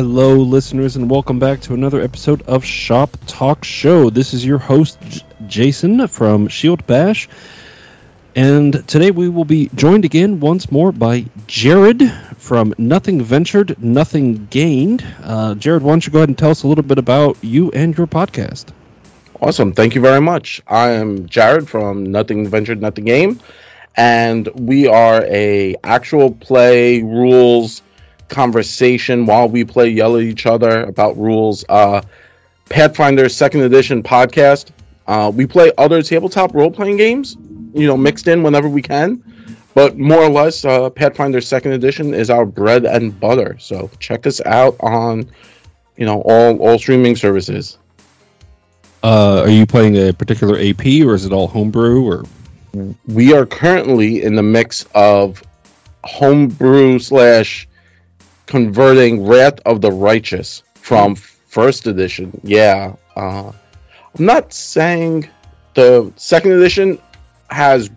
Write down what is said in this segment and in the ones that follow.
Hello, listeners, and welcome back to another episode of Shop Talk Show. This is your host, J- Jason from Shield Bash. And today we will be joined again once more by Jared from Nothing Ventured, Nothing Gained. Uh, Jared, why don't you go ahead and tell us a little bit about you and your podcast? Awesome. Thank you very much. I am Jared from Nothing Ventured, Nothing Gained, and we are a actual play rules conversation while we play, yell at each other about rules. Uh, Pathfinder Second Edition podcast. Uh, we play other tabletop role playing games, you know, mixed in whenever we can. But more or less, uh, Pathfinder Second Edition is our bread and butter. So check us out on, you know, all all streaming services. Uh, are you playing a particular AP, or is it all homebrew? Or we are currently in the mix of homebrew slash converting Wrath of the Righteous from first edition. Yeah, uh, I'm not saying the second edition has,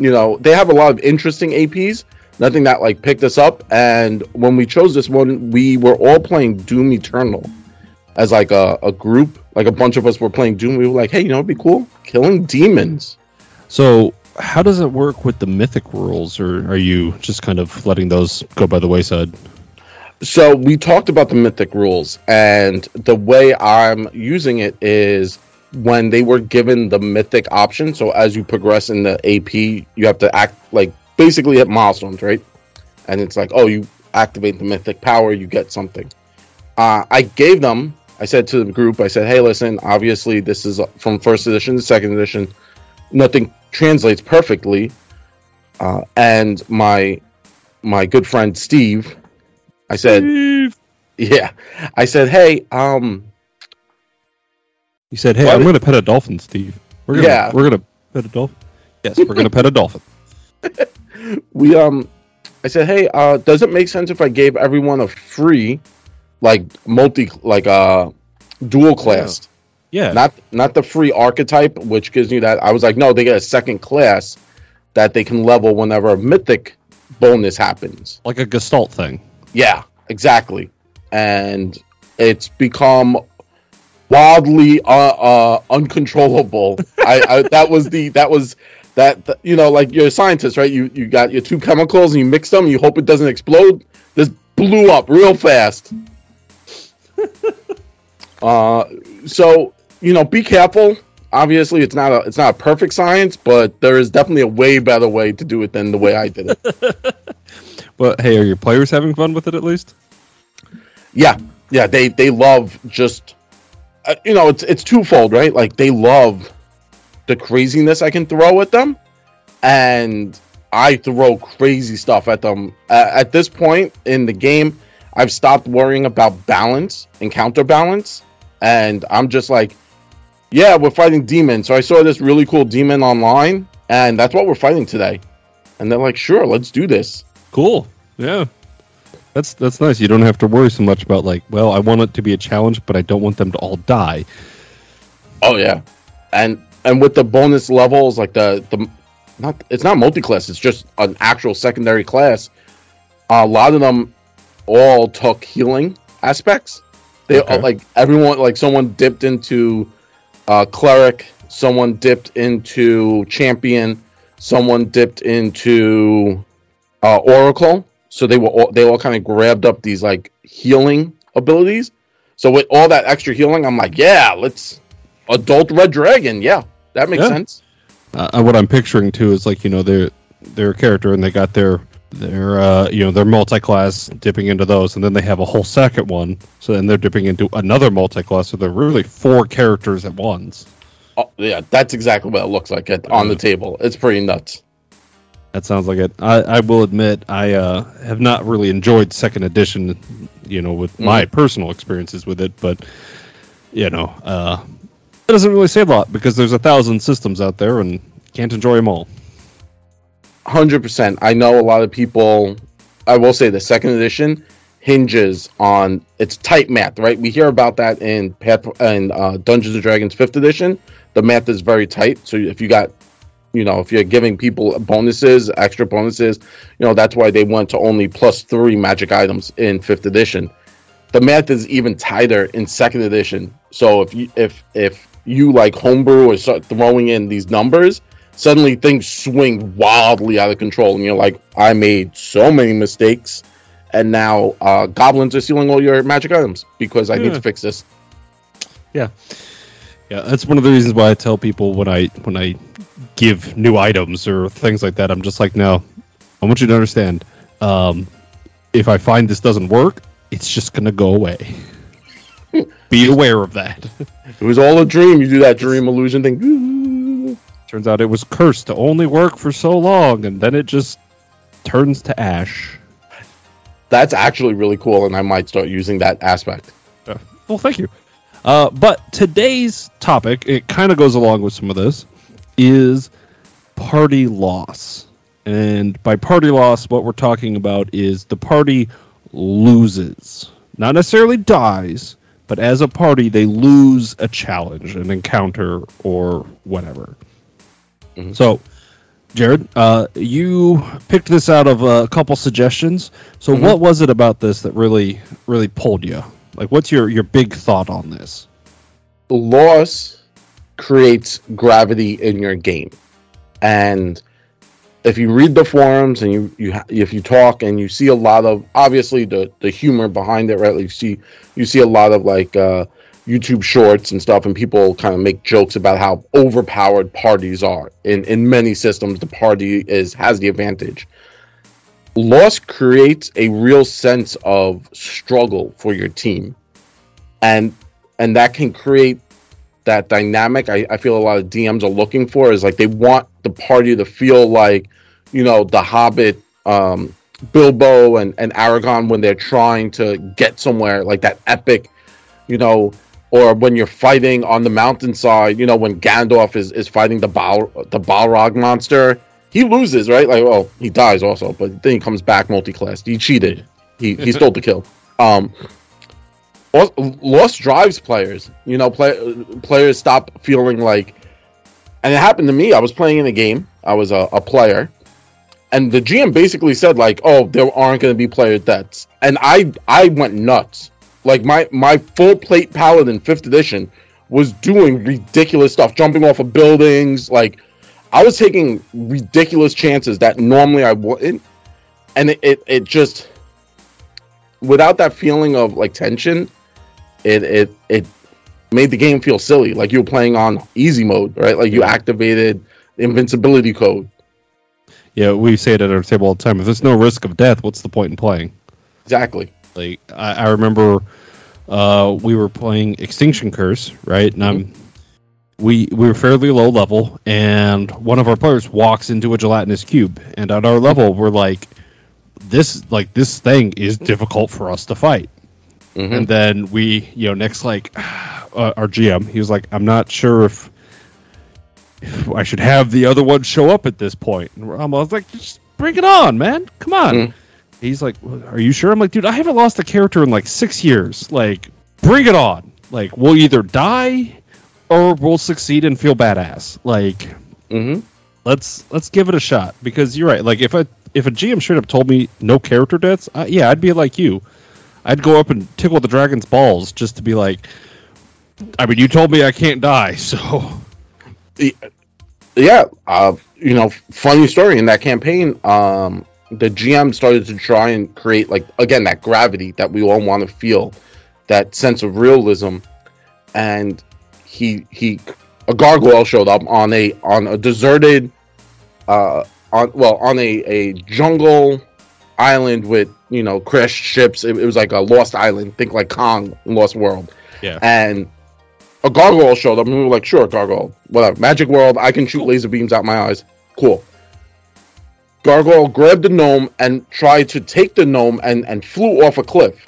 you know, they have a lot of interesting APs. Nothing that like picked us up. And when we chose this one, we were all playing Doom Eternal as like a, a group. Like a bunch of us were playing Doom. We were like, hey, you know, it'd be cool killing demons. so, how does it work with the mythic rules, or are you just kind of letting those go by the wayside? So we talked about the mythic rules, and the way I'm using it is when they were given the mythic option. So as you progress in the AP, you have to act like basically hit milestones, right? And it's like, oh, you activate the mythic power, you get something. Uh, I gave them. I said to the group, I said, hey, listen, obviously this is from first edition to second edition. Nothing translates perfectly. Uh, and my my good friend Steve, I said, yeah, I said, hey, um, You said, "Hey? I'm going to pet a dolphin, Steve. We're gonna, Yeah. we're going to pet a dolphin. Yes, we're going to pet a dolphin. we um, I said, hey, uh, does it make sense if I gave everyone a free, like multi, like uh, dual class, Yeah, not not the free archetype, which gives you that. I was like, no, they get a second class that they can level whenever a mythic bonus happens. like a Gestalt thing. Yeah, exactly. And it's become wildly uh, uh uncontrollable. I, I that was the that was that th- you know like you're a scientist, right? You you got your two chemicals and you mix them. And you hope it doesn't explode. This blew up real fast. uh, so you know, be careful. Obviously, it's not a it's not a perfect science, but there is definitely a way better way to do it than the way I did it. But hey, are your players having fun with it at least? Yeah, yeah, they they love just uh, you know it's it's twofold, right? Like they love the craziness I can throw at them, and I throw crazy stuff at them. Uh, at this point in the game, I've stopped worrying about balance and counterbalance, and I'm just like, yeah, we're fighting demons. So I saw this really cool demon online, and that's what we're fighting today. And they're like, sure, let's do this. Cool. Yeah. That's that's nice. You don't have to worry so much about like, well, I want it to be a challenge, but I don't want them to all die. Oh yeah, and and with the bonus levels, like the the not it's not multi class, it's just an actual secondary class. A lot of them all took healing aspects. They Okay. like everyone like someone dipped into uh, cleric, someone dipped into champion, someone dipped into uh, oracle. So they were all, they all kind of grabbed up these like healing abilities. So with all that extra healing, I'm like, yeah, let's adult red dragon. Yeah, that makes Yeah. sense. Uh, what I'm picturing too is like you know they're they're a character and they got their their uh, you know their multi-class dipping into those, and then they have a whole second one, so then they're dipping into another multi-class. So they're really four characters at once. Oh, yeah, that's exactly what it looks like at, on the table. It's pretty nuts. That sounds like it. I, I will admit I uh, have not really enjoyed second edition, you know, with my personal experiences with it, but you know, uh, it doesn't really say a lot because there's a thousand systems out there and can't enjoy them all. Hundred percent. I know a lot of people. I will say the second edition hinges on it's tight math, right? We hear about that in Path and uh, Dungeons and Dragons fifth edition. The math is very tight. So if you got, you know, if you're giving people bonuses, extra bonuses, you know, that's why they went to only plus three magic items in fifth edition. the math is even tighter in second edition. So if you if if you like homebrew or start throwing in these numbers, suddenly things swing wildly out of control, and you're like, I made so many mistakes, and now uh, goblins are stealing all your magic items because I need to fix this. Yeah, yeah. That's one of the reasons why I tell people when I when I give new items or things like that, I'm just like, no, I want you to understand. Um, if I find this doesn't work, it's just gonna go away. Be aware of that. It was all a dream. You do that dream illusion thing. Turns out it was cursed to only work for so long, and then it just turns to ash. That's actually really cool, and I might start using that aspect. Uh, well, thank you. Uh, but today's topic, it kind of goes along with some of this, is party loss. And by party loss, what we're talking about is the party loses. Not necessarily dies, but as a party, they lose a challenge, an encounter, or whatever. So, Jared, uh, you picked this out of a couple suggestions. So, Mhm. what was it about this that really, really pulled you? Like, what's your your big thought on this? loss creates gravity in your game. And if you read the forums and you, you if you talk and you see a lot of obviously the the humor behind it right? Like you see you see a lot of like uh youtube shorts and stuff and people kind of make jokes about how overpowered parties are. In in many systems the party is has the advantage. Loss creates a real sense of struggle for your team. And and that can create that dynamic I, I feel a lot of DMs are looking for is like they want the party to feel like, you know, the Hobbit, um, Bilbo and, and Aragorn when they're trying to get somewhere, like that epic, you know, or when you're fighting on the mountainside, you know, when Gandalf is, is fighting the Bal the Balrog monster, he loses, right? Like, well, he dies also, but then he comes back multi-class. He cheated. He he stole the kill. Um, Lost, drives players. You know, play, players stop feeling like, and it happened to me. I was playing in a game. I was a, a player, and the GM basically said like, "Oh, there aren't going to be player deaths," and I I went nuts. Like my my full plate paladin fifth edition was doing ridiculous stuff, jumping off of buildings. Like I was taking ridiculous chances that normally I wouldn't, and it it, it just without that feeling of like tension, it it it made the game feel silly. Like you were playing on easy mode, right? Like you activated invincibility code. Yeah, we say it at our table all the time. If there's no risk of death, what's the point in playing? Exactly. Like I, I remember, uh, we were playing Extinction Curse, right? And I'm, we we were fairly low level, and one of our players walks into a gelatinous cube, and at our level, we're like, this like this thing is difficult for us to fight. Mhm. And then we, you know, next like uh, our GM, he was like, I'm not sure if, if I should have the other one show up at this point. And I was like, just bring it on, man. Come on. Mhm. He's like, Are you sure? I'm like, dude, I haven't lost a character in like six years. Like, bring it on. Like, we'll either die or we'll succeed and feel badass. Like, mm-hmm. let's let's give it a shot because you're right. Like, if a if a GM straight up told me no character deaths, uh, yeah, I'd be like you. I'd go up and tickle the dragon's balls just to be like, I mean, you told me I can't die, so Yeah. Uh, you know, funny story in that campaign. Um, the GM started to try and create like again that gravity that we all want to feel, that sense of realism, and he he a gargoyle showed up on a on a deserted uh on well on a a jungle island with you know crashed ships. It, it was like a lost island think like kong lost world. Yeah. and a gargoyle showed up and we were like sure gargoyle whatever. Magic world i can shoot laser beams out my eyes. Cool. Gargoyle grabbed the gnome and tried to take the gnome and and flew off a cliff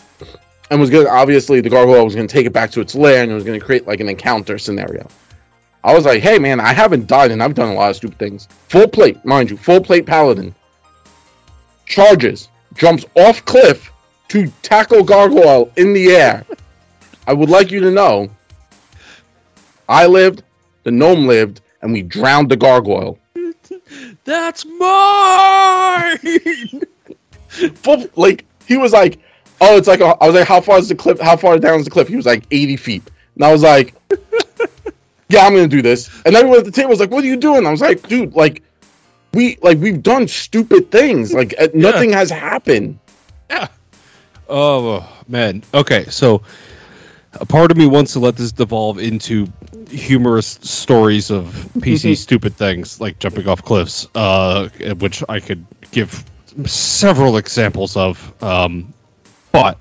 and was gonna obviously the gargoyle was gonna take it back to its lair and it was gonna create like an encounter scenario. I was like, hey man, I haven't died and I've done a lot of stupid things. Full plate, mind you, full plate paladin. Charges, jumps off cliff to tackle gargoyle in the air. I would like you to know I lived, the gnome lived, and we drowned the gargoyle. that's mine. Like he was like, oh, it's like a, I was like, how far is the cliff? How far down is the cliff? He was like eighty feet, and I was like, yeah, I'm gonna do this. And everyone at the table was like, what are you doing? I was like, dude, like we like we've done stupid things. Like uh, nothing has happened. Yeah. Oh man. Okay, so a part of me wants to let this devolve into humorous stories of PC stupid things like jumping off cliffs, uh, which I could give several examples of. Um, but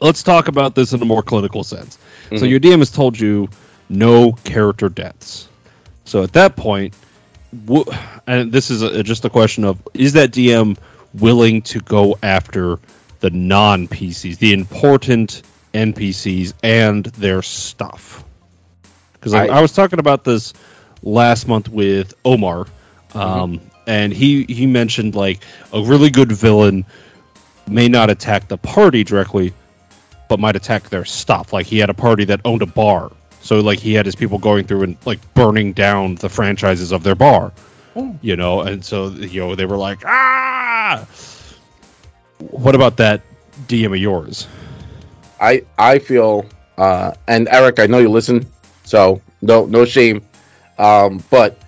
let's talk about this in a more clinical sense. So Mhm. your DM has told you no character deaths. So at that point, w- and this is a, just a question of is that DM willing to go after the non PCs, the important NPCs, and their stuff? Because I, I- was talking about this last month with Omar, um, and he he mentioned like a really good villain may not attack the party directly, but might attack their stuff. Like he had a party that owned a bar, so like he had his people going through and like burning down the franchises of their bar. You know, and so you know they were like, ah. What about that DM of yours? I I feel uh and Eric, I know you listen, so no no shame. Um but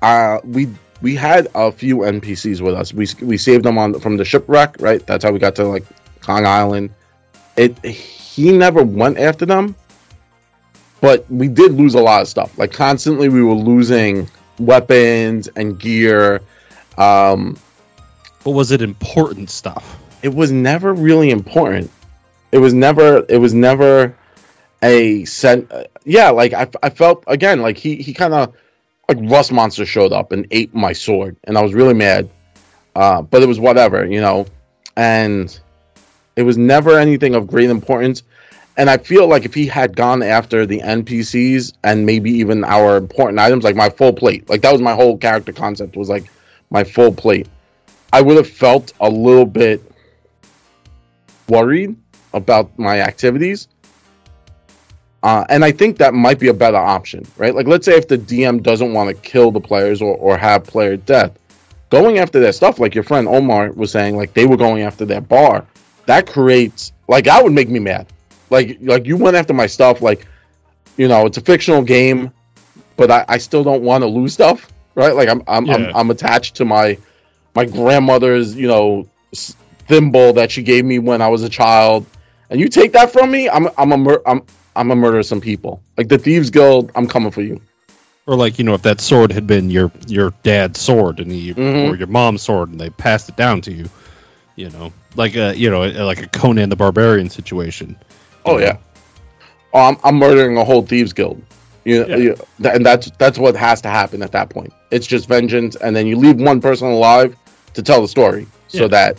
uh we we had a few NPCs with us. We we saved them on from the shipwreck, right? That's how we got to like Kong Island. It he never went after them. But we did lose a lot of stuff. Like constantly we were losing weapons and gear. Um What was it important stuff? it was never really important. It was never. It was never a sent. uh, Yeah, like I, I felt again like he he kind of like Rust Monster showed up and ate my sword, and I was really mad. Uh, but it was whatever, you know, and it was never anything of great importance. And I feel like if he had gone after the NPCs and maybe even our important items, like my full plate, like that was my whole character concept was like my full plate. I would have felt a little bit worried about my activities. Uh, and I think that might be a better option, right? Like, let's say if the DM doesn't want to kill the players or, or have player death, going after their stuff, like your friend Omar was saying, like they were going after their bar, that creates, like, that would make me mad. Like, like you went after my stuff, like, you know, it's a fictional game, but I, I still don't want to lose stuff, right? Like, I'm, I'm, Yeah. I'm, I'm attached to my, my grandmother's, you know, thimble that she gave me when I was a child, and you take that from me, I'm I'm a mur- I'm I'm a murder some people. Like the thieves guild, I'm coming for you. Or like you know, if that sword had been your your dad's sword and he Mhm. or your mom's sword and they passed it down to you, you know, like a you know like a Conan the Barbarian situation. Oh yeah. Oh, I'm I'm murdering a whole thieves guild. You, Yeah. you th- and that's that's what has to happen at that point. It's just vengeance, and then you leave one person alive to tell the story, so that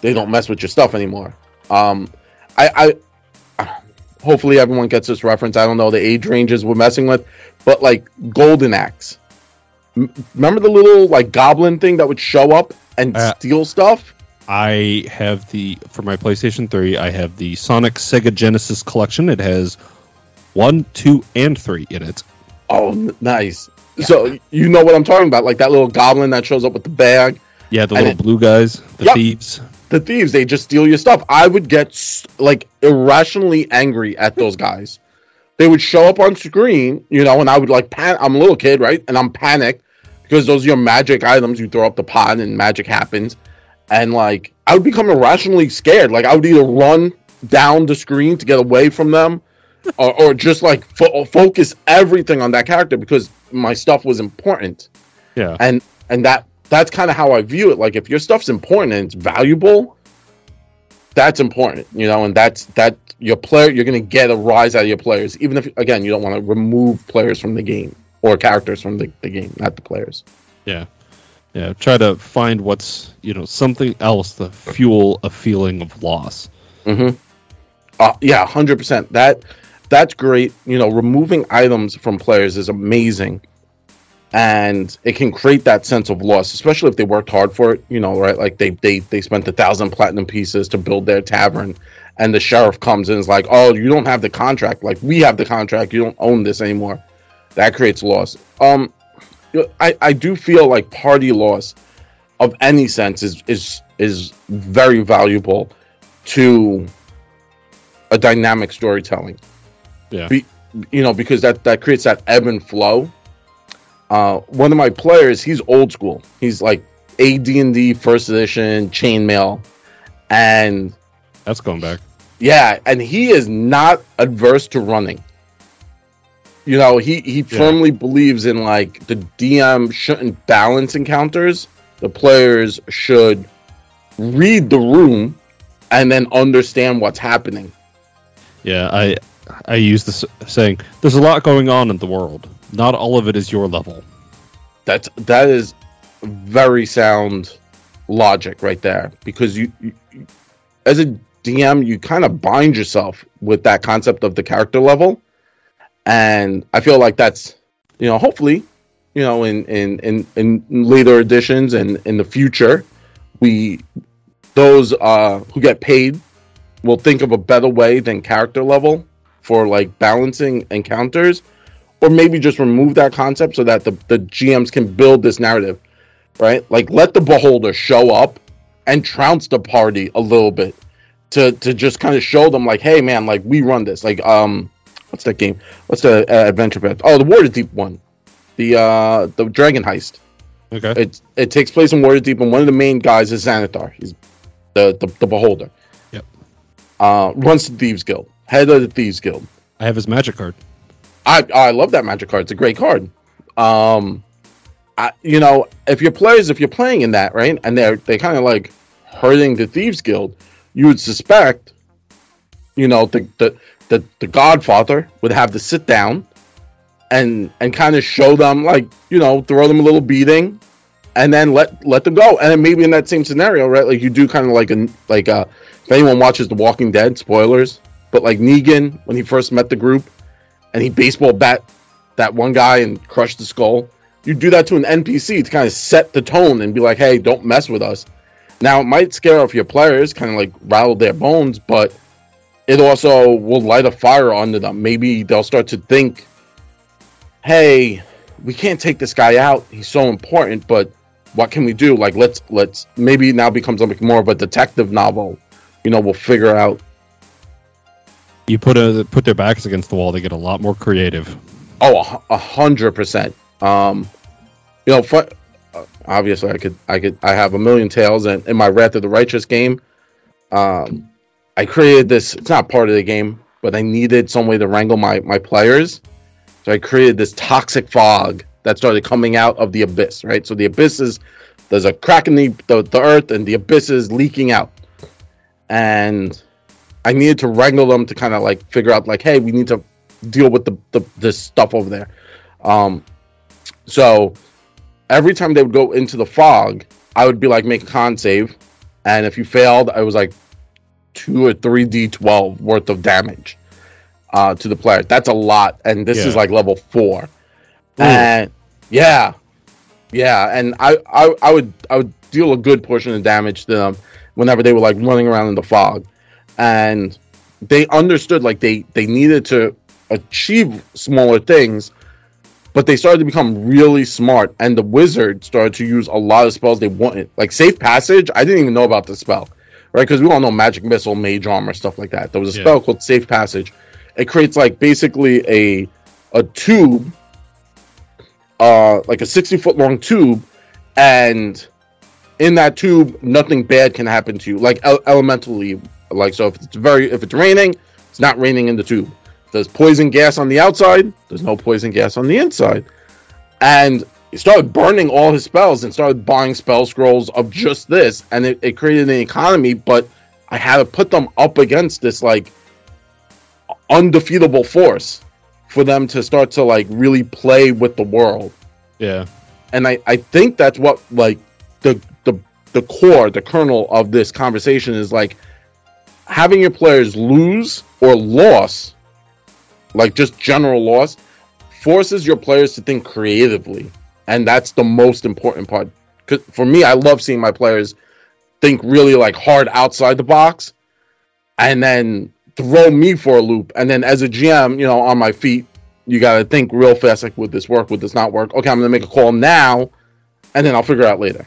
they don't mess with your stuff anymore. Um, I, I hopefully everyone gets this reference. I don't know the age ranges we're messing with, but like Golden Axe. M- remember the little like goblin thing that would show up and Uh, steal stuff? I have the for my PlayStation 3. I have the Sonic Sega Genesis collection. It has one, two, and three in it. Oh, nice. So you know what I'm talking about, like that little goblin that shows up with the bag. Yeah, the little it- blue guys, the Yep. thieves. The thieves, they just steal your stuff. I would get like irrationally angry at those guys. They would show up on screen, you know, and I would like pan. I'm a little kid, right? And I'm panicked because those are your magic items. You throw up the pot and magic happens, and like I would become irrationally scared. Like I would either run down the screen to get away from them, or, or just like fo- focus everything on that character because my stuff was important Yeah, and and that that's kind of how I view it. Like if your stuff's important and it's valuable, that's important, you know, and that's that your player you're gonna get a rise out of your players, even if again you don't want to remove players from the game or characters from the, the game, not the players. yeah, yeah. Try to find what's you know something else to fuel a feeling of loss. Mm-hmm. Uh, yeah, hundred percent. That that's great. You know, removing items from players is amazing, and it can create that sense of loss, especially if they worked hard for it. You know, right? Like they they they spent a thousand platinum pieces to build their tavern, and the sheriff comes in and is like, "Oh, you don't have the contract. Like we have the contract. You don't own this anymore." That creates loss. Um, I I do feel like party loss of any sense is is is very valuable to a dynamic storytelling. Yeah. Be, you know, because that that creates that ebb and flow. Uh, one of my players, he's old school. He's like AD&D first edition chainmail, and That's going back. yeah, and he is not adverse to running. You know, he he Yeah. firmly believes in like the DM shouldn't balance encounters. The players should read the room and then understand what's happening. Yeah, I I use this saying. There's a lot going on in the world. Not all of it is your level. That's that is very sound logic right there because you, you as a DM you kind of bind yourself with that concept of the character level and I feel like that's you know hopefully you know in in in, in later editions and in the future we those uh who get paid will think of a better way than character level for like balancing encounters or maybe just remove that concept so that the, the GMs can build this narrative, right? Like let the beholder show up and trounce the party a little bit to to just kind of show them like, hey man, like we run this. Like um, what's that game? What's the uh, adventure path? Oh, the Waterdeep one, the uh the Dragon Heist. Okay. It it takes place in Waterdeep, and one of the main guys is Xanathar. He's the the, the beholder. Yep. Uh, runs the Thieves Guild, head of the Thieves Guild. I have his magic card. I I love that magic card. It's a great card. Um, I you know if your players if you're playing in that right and they're they kind of like hurting the thieves guild, you would suspect, you know the the the, the Godfather would have to sit down and and kind of show them like you know throw them a little beating and then let let them go and then maybe in that same scenario right like you do kind of like a like uh if anyone watches The Walking Dead spoilers but like Negan when he first met the group and he baseball bat that one guy and crushed the skull. You do that to an NPC to kind of set the tone and be like, "Hey, don't mess with us." Now it might scare off your players, kind of like rattle their bones, but it also will light a fire under them. Maybe they'll start to think, "Hey, we can't take this guy out. He's so important, but what can we do? Like, let's let's maybe now becomes like more of a detective novel. You know, we'll figure out You put a put their backs against the wall, they get a lot more creative. Oh, a hundred percent. Um, you know, uh, obviously, I could, I could, I have a million tales, and in my Wrath of the Righteous game, um, I created this. It's not part of the game, but I needed some way to wrangle my my players, so I created this toxic fog that started coming out of the abyss. Right, so the abyss is there's a crack in the the, the earth, and the abyss is leaking out, and I needed to wrangle them to kind of like figure out like, hey, we need to deal with the, the this stuff over there. Um, so every time they would go into the fog, I would be like, make a con save, and if you failed, I was like two or three d12 worth of damage uh, to the player. That's a lot, and this is like level four. Ooh. And yeah, yeah, and I, I I would I would deal a good portion of damage to them whenever they were like running around in the fog, and they understood like they they needed to achieve smaller things, but they started to become really smart, and the wizard started to use a lot of spells they wanted, like safe passage. I didn't even know about the spell, right? Because we all know magic missile, mage armor, stuff like that. There was a Yeah. spell called safe passage. It creates like basically a a tube, uh, like a sixty foot long tube, and in that tube, nothing bad can happen to you. Like el- elementally, like so, if it's very if it's raining, it's not raining in the tube. If there's poison gas on the outside, there's no poison gas on the inside. And he started burning all his spells and started buying spell scrolls of just this, and it, it created an economy. But I had to put them up against this like undefeatable force for them to start to like really play with the world Yeah. and I, I think that's what like the the the core the kernel of this conversation is like having your players lose or loss like just general loss forces your players to think creatively and that's the most important part. 'Cause for me i love seeing my players think really like hard outside the box and then throw me for a loop. And then as a gm you know on my feet you got to think real fast like would this work? Would this not work? Okay i'm gonna make a call now and then i'll figure out later.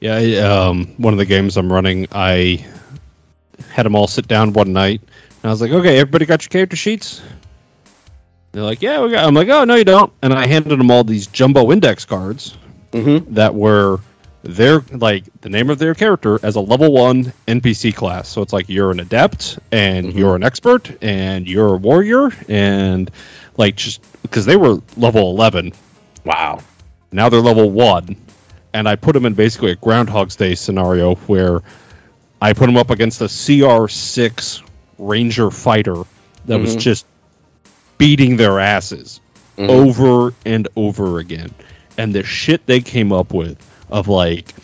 Yeah, um, one of the games I'm running, I had them all sit down one night, and I was like, "Okay, everybody got your character sheets?" They're like, "Yeah, we got." I'm like, "Oh no, you don't." And I handed them all these jumbo index cards Mm-hmm. that were their like the name of their character as a level one NPC class. So it's like you're an adept and Mhm. you're an expert and you're a warrior and like just because they were level eleven, Wow. now they're level one, and I put them in basically a Groundhog's Day scenario where I put them up against a CR six Ranger fighter that was Mhm. just beating their asses Mhm. over and over again. And the shit they came up with of like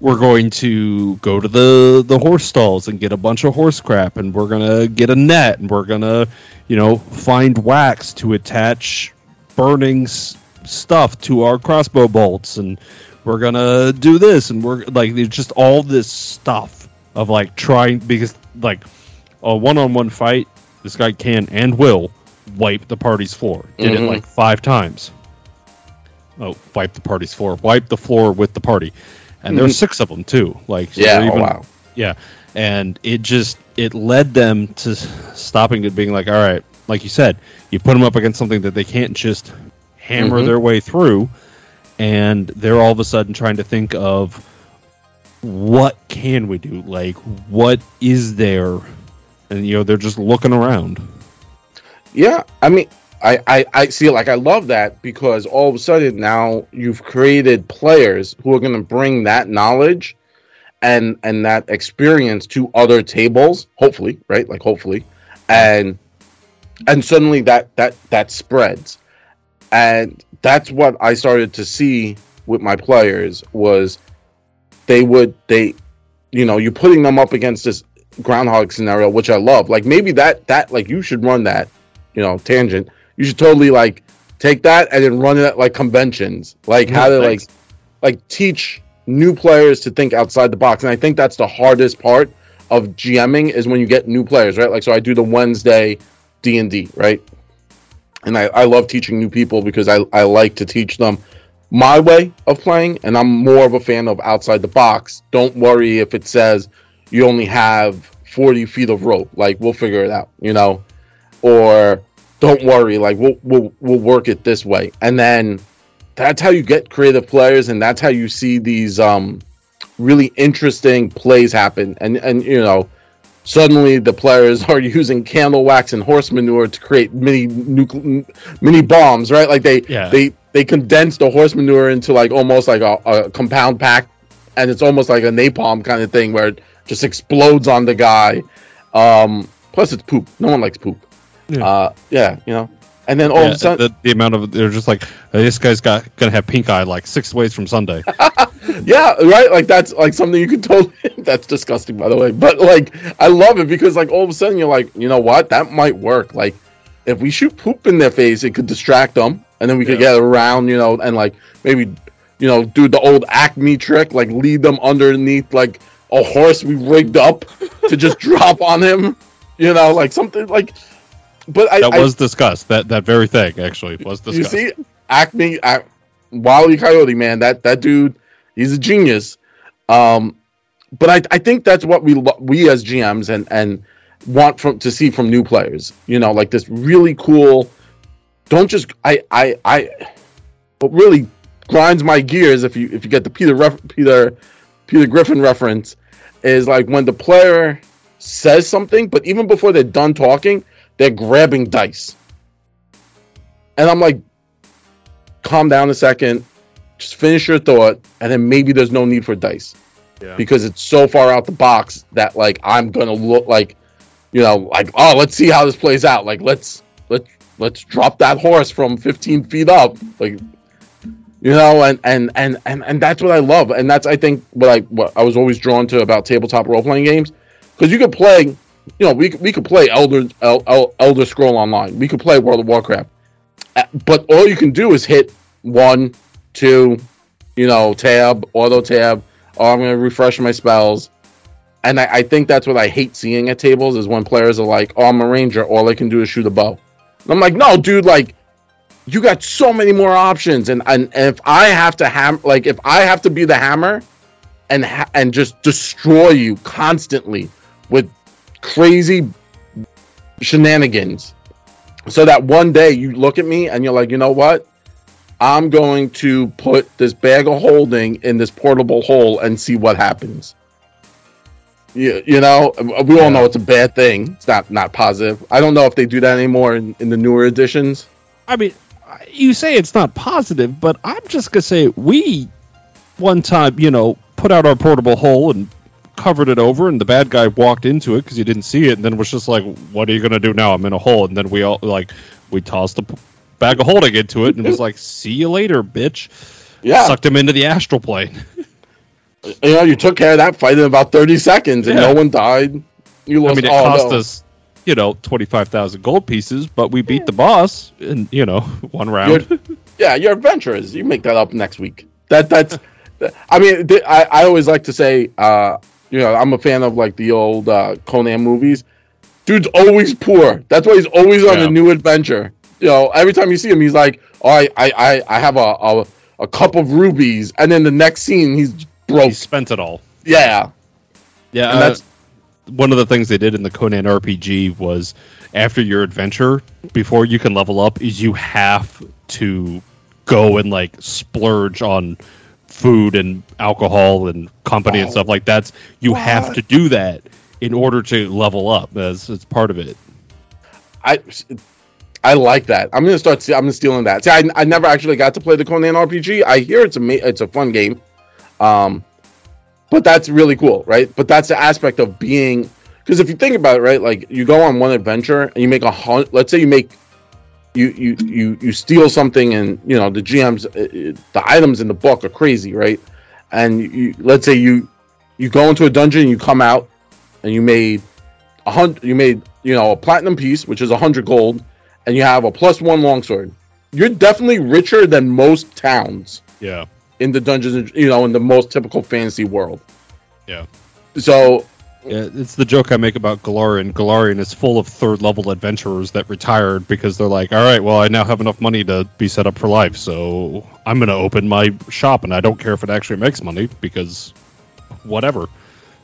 we're going to go to the the horse stalls and get a bunch of horse crap and we're going to get a net and we're going to, you know, find wax to attach burning s- stuff to our crossbow bolts and we're going to do this and we're like there's just all this stuff of like trying because like a one-on-one fight this guy can and will wipe the party's floor. Did it Mhm. like five times. Oh, wipe the party's floor. Wipe the floor with the party, and there's Mhm. six of them too. Like so Yeah. they're Oh, wow. yeah, and it just it led them to stopping it, being like, all right, like you said, you put them up against something that they can't just hammer Mhm. their way through, and they're all of a sudden trying to think of what can we do, like what is there, and you know they're just looking around. Yeah, I mean, I, I, I see. Like, I love that because all of a sudden now you've created players who are going to bring that knowledge and and that experience to other tables. Hopefully, right? Like, hopefully, and and suddenly that that that spreads, and that's what I started to see with my players was they would they, you know, you're putting them up against this groundhog scenario, which I love. Like maybe that that like you should run that you know tangent you should totally like take that and then run it at like conventions. Like how to like like teach new players to think outside the box. And i think that's the hardest part of gming is when you get new players right? Like so i do the wednesday d&d right? And i, I love teaching new people because I, I like to teach them my way of playing and i'm more of a fan of outside the box. Don't worry if it says you only have 40 feet of rope. Like we'll figure it out you know or don't worry like we'll, we'll we'll work it this way. And then that's how you get creative players and that's how you see these um really interesting plays happen. And and you know suddenly the players are using candle wax and horse manure to create mini nucle- mini bombs right? Like they Yeah. they they condense the horse manure into like almost like a, a compound pack and it's almost like a napalm kind of thing where it just explodes on the guy. Um plus it's poop. No one likes poop Yeah. uh yeah you know and then all Yeah, of a sudden the, the amount of they're just like "Uh, this guy's got gonna have pink eye like six ways from Sunday. yeah right like that's like something you could totally that's disgusting by the way but like i love it because like all of a sudden you're like you know what that might work like if we shoot poop in their face it could distract them and then we could Yeah. get around you know and like maybe you know do the old acme trick like lead them underneath like a horse we rigged up to just drop on him you know like something like but i That I- was discussed. That that very thing actually was discussed. you see, Acme, Ac- Wally Coyote, man, that that dude, he's a genius. Um, but I, I think that's what we we as GMs and and want from to see from new players. You know, like this really cool. Don't just I I I. What really grinds my gears if you if you get the Peter ref, Peter Peter Griffin reference is like when the player says something, but even before they're done talking, they're grabbing dice. And I'm like, calm down a second, just finish your thought, and then maybe there's no need for dice Yeah. because it's so far out the box that like I'm gonna look like, you know, like oh let's see how this plays out. Like let's let's let's drop that horse from 15 feet up, like you know, and and and and and that's what I love, and that's I think what I what I was always drawn to about tabletop role playing games because you could play, you know, we we could play Elder El, El, Elder Scroll Online, we could play World of Warcraft, Uh, but all you can do is hit one, two, you know, tab, auto tab. Oh, I'm gonna refresh my spells, and I, I think that's what I hate seeing at tables is when players are like, "Oh, I'm a ranger, all I can do is shoot a bow." And I'm like, "No, dude, like." You got so many more options, and, and, and if I have to ham, like if I have to be the hammer, and ha- and just destroy you constantly with crazy shenanigans. So that one day you look at me and you're like, you know what? I'm going to put this bag of holding in this portable hole and see what happens. You, you know, we Yeah. all know it's a bad thing. It's not not positive. I don't know if they do that anymore in, in the newer editions. I mean, you say it's not positive, but I'm just gonna say we one time, you know, put out our portable hole and covered it over, and the bad guy walked into it because he didn't see it, and then was just like, "What are you gonna do now? I'm in a hole." And then we all like we tossed a p- bag of holding into it, and was like, "See you later, bitch." Yeah, Sucked him into the astral plane. you know, you took care of that fight in about 30 seconds, and Yeah. no one died. You lost. I mean, it cost no. us. You know, twenty five thousand gold pieces, but we beat the boss in you know one round. Yeah, you're adventurers. You make that up next week. That that's. I mean, th- I I always like to say, uh, you know, I'm a fan of like the old uh, Conan movies. Dude's always poor. That's why he's always on Yeah. a new adventure. You know, every time you see him, he's like, "Oh, I I I, I have a, a a cup of rubies," and then the next scene, he's broke. he spent it all. yeah, Yeah, And uh, that's- one of the things they did in the Conan RPG was after your adventure, before you can level up, is you have to go and like splurge on food and alcohol and company and Oh. stuff like that. You have to do that in order to level up. As it's part of it. I I like that. I'm gonna start. I'm stealing that. See, I, I never actually got to play the Conan RPG. I hear it's a it's a fun game, um, but that's really cool, right? But that's the aspect of being because if you think about it, right, like you go on one adventure and you make a hunt. Let's say you make you you you you steal something and you know the GM's uh, uh, the items in the book are crazy, right? And you let's say you you go into a dungeon and you come out and you made a hundred you made you know a platinum piece which is a hundred gold and you have a plus one longsword you're definitely richer than most towns Yeah, in the dungeons you know in the most typical fantasy world Yeah. so. It's the joke I make about Golarion. Golarion is full of third level adventurers that retired because they're like, all right, well, I now have enough money to be set up for life, so I'm going to open my shop, and I don't care if it actually makes money because whatever.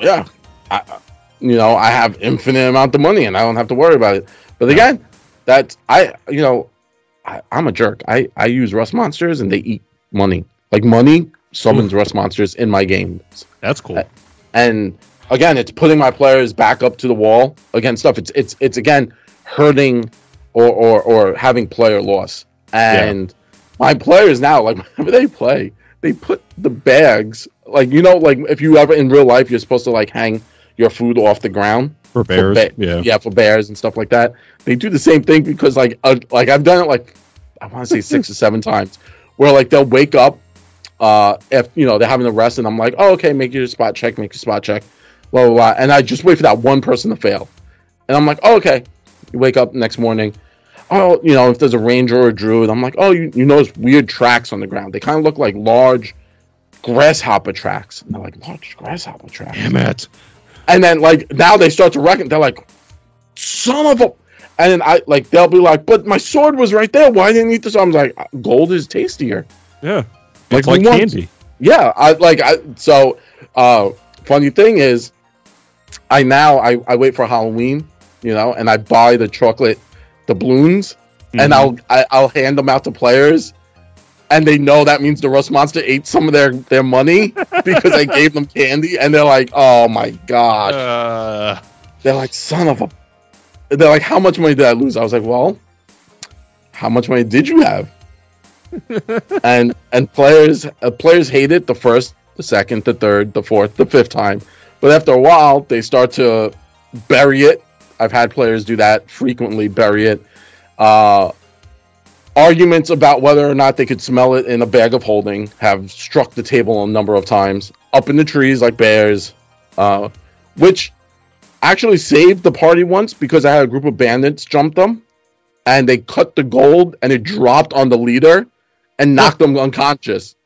yeah I, you know i have infinite amount of money and i don't have to worry about it but again that's i you know I, i'm a jerk i i use rust monsters and they eat money like money summons hmm. rust monsters in my games That's cool. and again it's putting my players back up to the wall against stuff. It's it's it's again hurting or or, or having player loss. And my players now like whenever they play they put the bags like you know like if you ever in real life you're supposed to like hang your food off the ground. For bears, ba- yeah. yeah for bears and stuff like that. They do the same thing because like uh, like i've done it like i want to say six or seven times where like they'll wake up uh if you know they're having a rest and i'm like oh okay make your spot check make your spot check blah blah blah. And i just wait for that one person to fail. And i'm like oh, okay. You wake up next morning. Oh you know if there's a ranger or a druid i'm like oh you, you notice weird tracks on the ground. They kind of look like large grasshopper tracks. And they're like large grasshopper tracks. Damn it. and then like now they start to reckon. They're like son of a and then i like they'll be like but my sword was right there. Why didn't you eat this i'm like gold is tastier. Yeah. Like, It's like candy. yeah i like i so uh funny thing is i now i, I wait for halloween you know and i buy the chocolate doubloons and Mhm. i'll I, i'll hand them out to players and they know that means the rust monster ate some of their their money because i gave them candy and they're like oh my gosh Uh, they're like, son of a. They're like, how much money did I lose? I was like, well, how much money did you have? and and players uh, players hate it the first, the second, the third, the fourth, the fifth time, but after a while they start to bury it. I've had players do that frequently, bury it. Uh, arguments about whether or not they could smell it in a bag of holding have struck the table a number of times. Up in the trees like bears, uh, which actually saved the party once because I had a group of bandits jump them, and they cut the gold and it dropped on the leader and knocked them unconscious.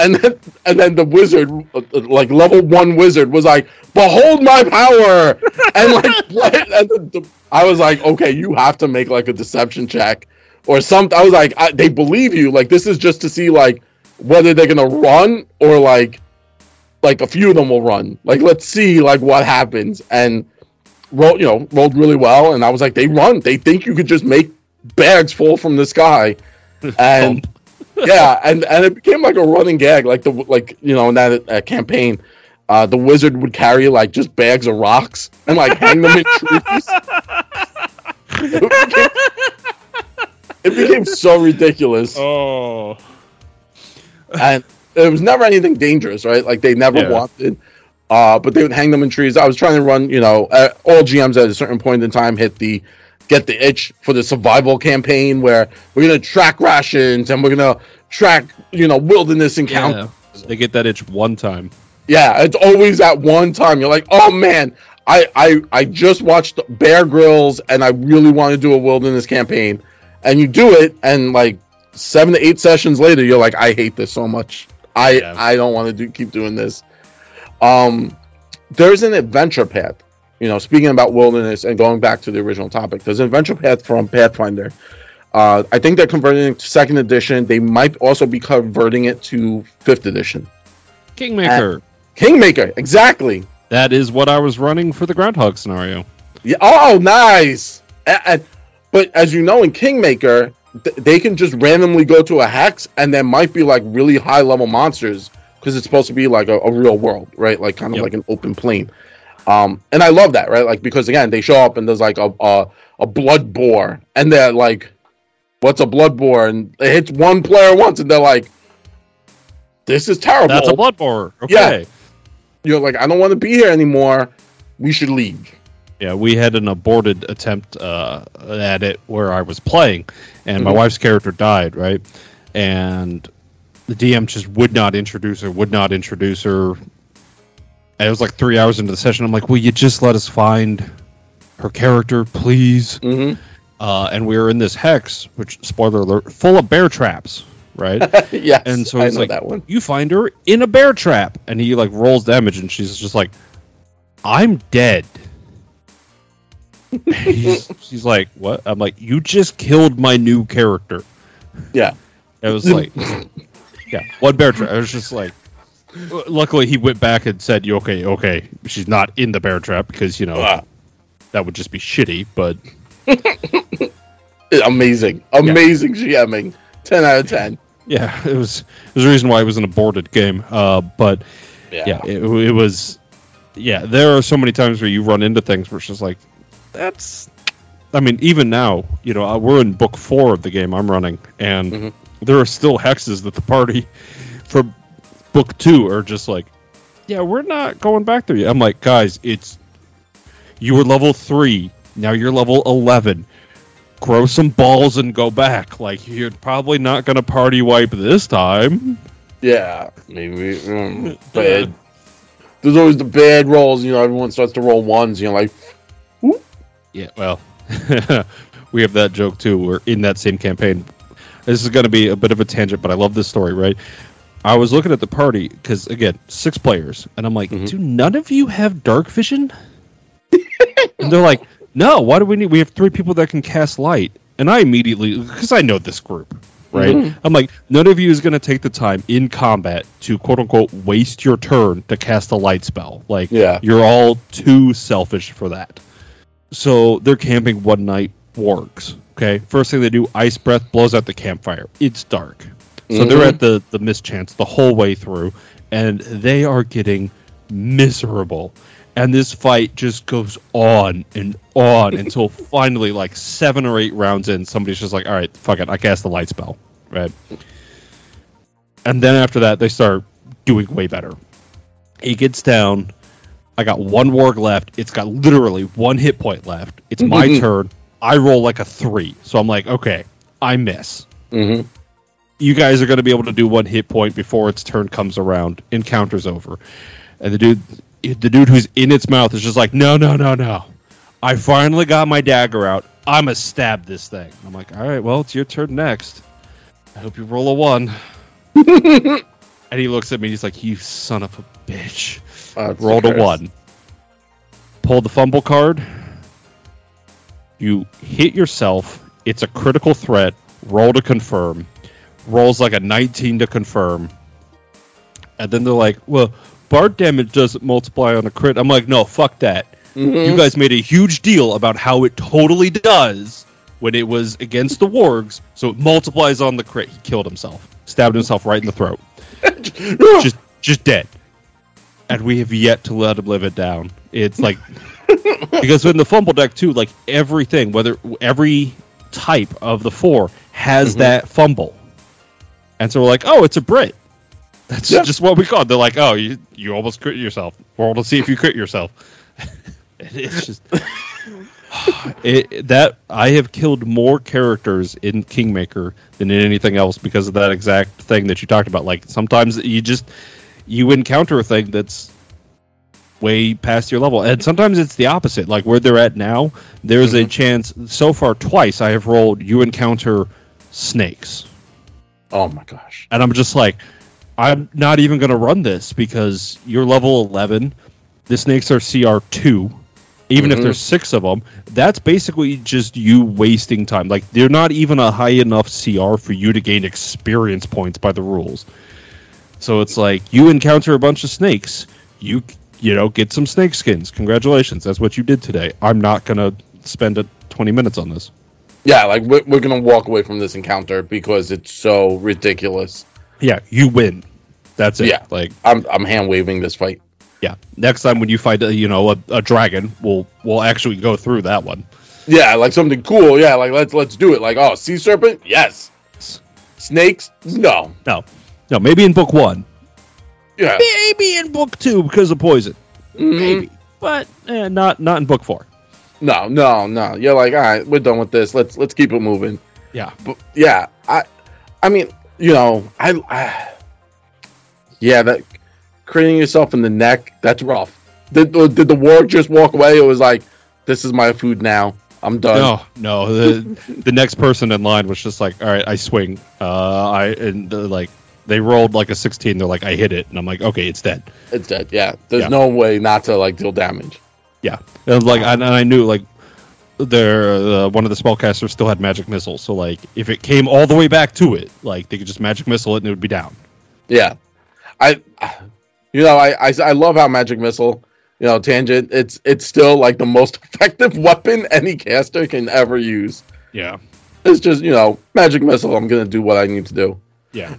And then and then the wizard, like level one wizard, was like, "Behold my power!" and like, and the, the, I was like, "Okay, you have to make like a deception check or something." I was like, I, "They believe you. Like this is just to see like whether they're gonna run or like." like a few of them will run. Like let's see like what happens. And rolled, you know, rolled really well, and I was like, they run. They think you could just make bags fall from the sky, and yeah, and and it became like a running gag, like the like you know in that uh, campaign. Uh, the wizard would carry like just bags of rocks and like hang them in trees. it, became, it became so ridiculous. Oh. and it was never anything dangerous, right? Like they never Yeah. wanted. Uh, but they would hang them in trees. I was trying to run, you know, uh, all GMs at a certain point in time hit the get the itch for the survival campaign where we're gonna track rations and we're gonna track, you know, wilderness encounters. Yeah. They get that itch one time. Yeah, it's always at one time. You're like, oh man, I I I just watched Bear Grylls and I really want to do a wilderness campaign, and you do it, and like seven to eight sessions later, you're like, I hate this so much. I Yeah. I don't want to do keep doing this. Um, there's an adventure path. You know, speaking about wilderness and going back to the original topic, there's an adventure path from Pathfinder. Uh, I think they're converting it to second edition. They might also be converting it to fifth edition. Kingmaker. Kingmaker, exactly. that is what I was running for the groundhog scenario. Yeah. Oh, nice. A- and- but as you know, in Kingmaker, th- they can just randomly go to a hex, and there might be like really high level monsters because it's supposed to be like a, a real world, right? Like kind of Yep. like an open plane. Um, and I love that, right? Like because again, they show up and there's like a a, a blood bore, and they're like, "What's a blood bore?" And it hits one player once, and they're like, "This is terrible." That's a blood bore. Okay. You're like, "I don't want to be here anymore. We should leave." Yeah, we had an aborted attempt uh, at it where I was playing, and my Mhm. wife's character died, right? And the DM just would not introduce her, would not introduce her. It was like three hours into the session. I'm like, will you just let us find her character, please? hmm Uh, and we were in this hex, which, spoiler alert, full of bear traps, right? yes, And so I it's like, that one. you find her in a bear trap, and he like rolls damage, and she's just like, "I'm dead." She's like, "What?" I'm like, "You just killed my new character." Yeah. It was like, yeah, one bear trap. I was just like, luckily he went back and said, "You okay? Okay, she's not in the bear trap because you know that would just be shitty." But Amazing, amazing GMing. Ten out of ten. yeah, it was it was the reason why it was an aborted game. Uh, but yeah, it, it was. Yeah, there are so many times where you run into things where it's just like, that's. I mean, even now, you know, uh, we're in book four of the game I'm running, and Mhm. there are still hexes that the party from book two are just like, yeah, we're not going back there yet. I'm like, guys, it's you were level three, now you're level eleven. Grow some balls and go back. Like you're probably not gonna party wipe this time. Yeah, maybe mm, bad. There's always the bad rolls. You know, everyone starts to roll ones. You know, like Yeah, well, we have that joke too. We're in that same campaign. This is going to be a bit of a tangent, but I love this story, right? I was looking at the party because, again, six players, and I'm like, Mhm. do none of you have dark vision? and they're like, no, why do we need? We have three people that can cast light. And I immediately, because I know this group, right? Mhm. I'm like, none of you is going to take the time in combat to quote unquote waste your turn to cast a light spell. Like, Yeah. you're all too selfish for that. So they're camping one night Works. Okay, first thing they do, ice breath blows out the campfire. It's dark, so they're Mhm. at the the mischance the whole way through, and they are getting miserable. And this fight just goes on and on until finally, like seven or eight rounds in, somebody's just like, "All right, fuck it, I cast the light spell." Right, and then after that, they start doing way better. He gets down. I got one warg left. It's got literally one hit point left. It's my turn. I roll like a three. So I'm like, okay, I miss. hmm You guys are going to be able to do one hit point before its turn comes around. Encounter's over. And the dude, the dude who's in its mouth is just like, no, no, no, no. I finally got my dagger out. I'm to stab this thing. I'm like, all right, well, it's your turn next. I hope you roll a one. and he looks at me. He's like, you son of a bitch. Rolled a one. Pull the fumble card. You hit yourself. It's a critical threat. Roll to confirm. Rolls like a 19 to confirm. And then they're like, well, Bard damage doesn't multiply on a crit. I'm like, no, fuck that. Mhm. You guys made a huge deal about how it totally does when it was against the wargs, so it multiplies on the crit. He killed himself, stabbed himself right in the throat, just just dead. And we have yet to let him live it down. It's like because in the fumble deck too, like everything, whether every type of the four has Mhm. that fumble, and so we're like, oh, it's a Brit. That's Yeah. just what we call it. They're like, oh, you you almost crit yourself. Roll to see if you crit yourself. it's just it, that I have killed more characters in Kingmaker than in anything else because of that exact thing that you talked about. Like sometimes you just you encounter a thing that's way past your level, and sometimes it's the opposite. Like where they're at now, there's a Mhm. chance. So far, twice I have rolled. You encounter snakes, Oh my gosh. and I'm just like, I'm not even going to run this because you're level 11. The snakes are CR two. Even if Mhm. there's six of them, that's basically just you wasting time. Like they're not even a high enough CR for you to gain experience points by the rules. So it's like you encounter a bunch of snakes, you you know get some snake skins. Congratulations, that's what you did today. I'm not gonna spend a 20 minutes on this. Yeah, like we're, we're gonna walk away from this encounter because it's so ridiculous. Yeah, you win. That's it. Yeah. Like I'm I'm hand waving this fight. yeah, next time when you fight a, you know a, a dragon, we'll we'll actually go through that one. Yeah, like something cool. Yeah, like let's let's do it. Like oh, sea serpent, yes. Snakes, no. No, no, maybe in book one, Yeah, maybe in book two because of poison, Mhm. maybe, but eh, not not in book four. No, no, no. You're like all right, we're done with this. Let's let's keep it moving. Yeah, But yeah, I, I mean, you know, I, I yeah, that creating yourself in the neck, that's rough. Did did the warg just walk away? It was like, this is my food now. I'm done. no, no. The the next person in line was just like, all right, I swing. Uh, I and uh, like they rolled like a sixteen. They're like, I hit it, and I'm like, okay, it's dead. It's dead. Yeah, there's Yeah. no way not to like deal damage. Yeah, and I like, and I knew like. There, uh, one of the spellcasters still had magic missile, so like if it came all the way back to it, like they could just magic missile it and it would be down. Yeah, I, you know, I, I I love how magic missile, you know, tangent. It's it's still like the most effective weapon any caster can ever use. Yeah, It's just you know, magic missile. I'm gonna do what I need to do. yeah,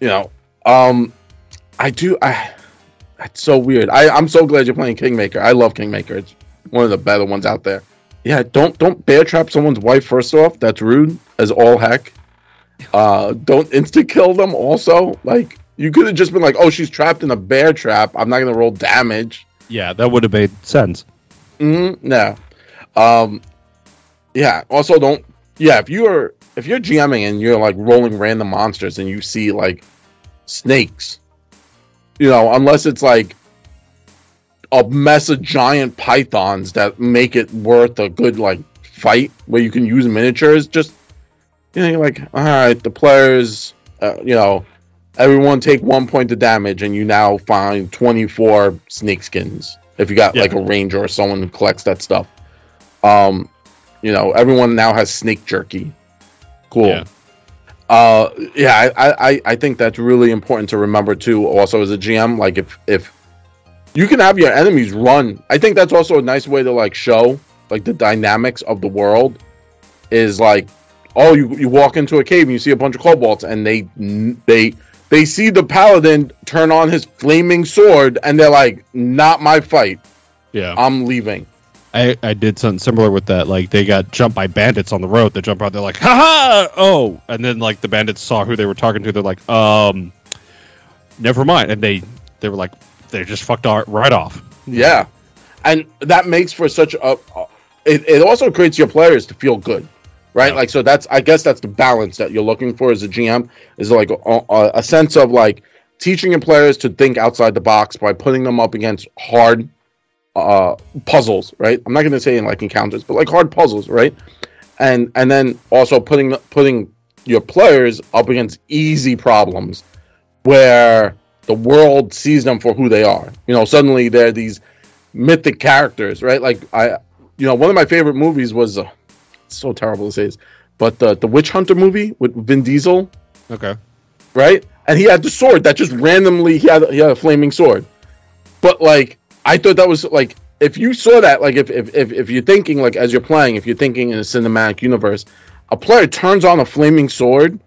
you know um i do i it's so weird i i'm so glad you're playing kingmaker i love kingmaker it's one of the better ones out there yeah don't don't bear trap someone's wife first off that's rude as all heck uh don't insta kill them also like you could have just been like oh she's trapped in a bear trap i'm not gonna roll damage yeah. That would have made sense. Mm-hmm. No. Um. Yeah. Also, don't. Yeah. If you are if you're GMing and you're like rolling random monsters and you see like snakes, you know, unless it's like a mess of giant pythons that make it worth a good like fight where you can use miniatures, just you know, you're like, all right, the players, uh, you know, everyone take one point of damage, and you now find 24 snake skins. If you got Yeah. like a ranger or someone who collects that stuff, um, you know, everyone now has snake jerky. Cool. Yeah. Uh, yeah, I, I, I think that's really important to remember too. Also, as a GM, like if if you can have your enemies run, I think that's also a nice way to like show like the dynamics of the world. Is like, oh, you you walk into a cave and you see a bunch of kobolds, and they they they see the paladin turn on his flaming sword, and they're like, not my fight. Yeah, I'm leaving. I, I did something similar with that. Like they got jumped by bandits on the road. They jump out. They're like, "Ha ha!" Oh, and then like the bandits saw who they were talking to. They're like, "Um, never mind." And they they were like, they just fucked our, right off. Yeah, and that makes for such a. It, it also creates your players to feel good, right? Yeah. Like so that's I guess that's the balance that you're looking for as a GM is like a, a, a sense of like teaching your players to think outside the box by putting them up against hard uh puzzles, right? I'm not going to say in like encounters, but like hard puzzles, right? And and then also putting putting your players up against easy problems where the world sees them for who they are. You know, suddenly they're these mythic characters, right? Like I, you know, one of my favorite movies was uh, so terrible to say this, but the the Witch Hunter movie with Vin Diesel, Okay. right? And he had the sword that just randomly he had he had a flaming sword, but like I thought that was like if you saw that, like if, if if if you're thinking like as you're playing, if you're thinking in a cinematic universe, a player turns on a flaming sword,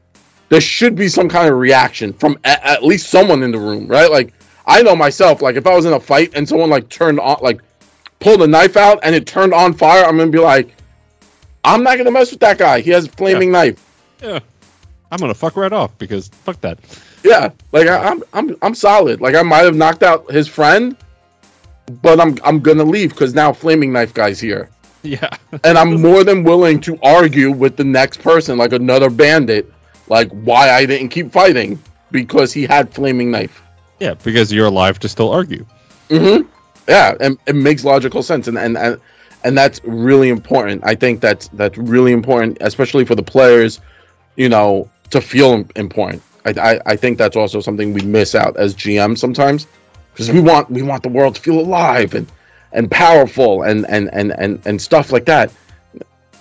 there should be some kind of reaction from a, at least someone in the room, right? Like I know myself, like if I was in a fight and someone like turned on, like pulled a knife out and it turned on fire, I'm gonna be like, I'm not gonna mess with that guy. He has a flaming Yeah. knife. Yeah. I'm gonna fuck right off because fuck that. Yeah, like I, I'm I'm I'm solid. Like I might have knocked out his friend, but I'm I'm gonna leave because now flaming knife guy's here. Yeah. and I'm more than willing to argue with the next person, like another bandit, like why I didn't keep fighting because he had flaming knife. Yeah, because you're alive to still argue. Mm-hmm. Yeah, and it makes logical sense, and and and, and that's really important. I think that's that's really important, especially for the players, you know, to feel important. I I, I think that's also something we miss out as GM sometimes, because we want we want the world to feel alive and and powerful and and and and, and stuff like that.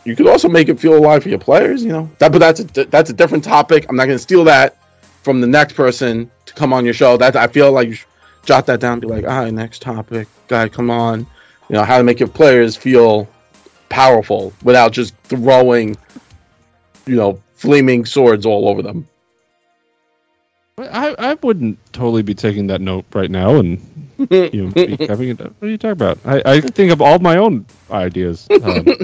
You could also make it feel alive for your players, you know. That, but that's a that's a different topic. I'm not going to steal that from the next person to come on your show. That I feel like you jot that down. Be like, all right, next topic, guy, come on. You know how to make your players feel powerful without just throwing, you know, flaming swords all over them. I, I wouldn't totally be taking that note right now and you know having it. What are you talking about? I, I think of all my own ideas. Um,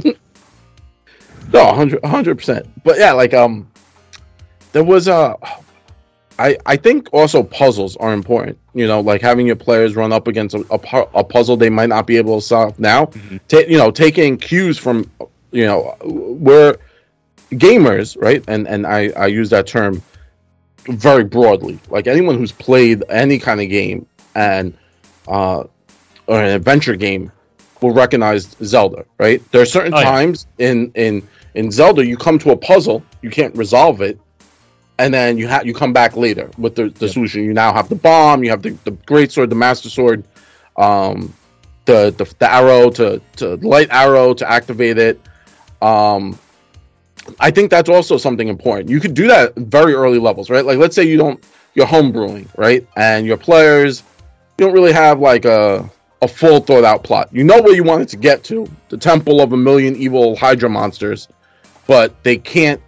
No, 100 percent. But yeah, like um, there was a. I I think also puzzles are important. You know, like having your players run up against a, a, a puzzle they might not be able to solve now. Ta- you know, taking cues from you know we're gamers, right? And and I I use that term very broadly. Like anyone who's played any kind of game and uh or an adventure game will recognize Zelda, right? There are certain Oh, yeah. times in in in Zelda you come to a puzzle, you can't resolve it, and then you have you come back later with the, the solution. You now have the bomb, you have the, the great sword, the master sword, um, the, the the arrow to to light arrow to activate it. Um, I think that's also something important. You could do that at very early levels, right? Like let's say you don't you're homebrewing, right? And your players you don't really have like a a full thought out plot. You know where you want it to get to, the temple of a million evil Hydra monsters, but they can't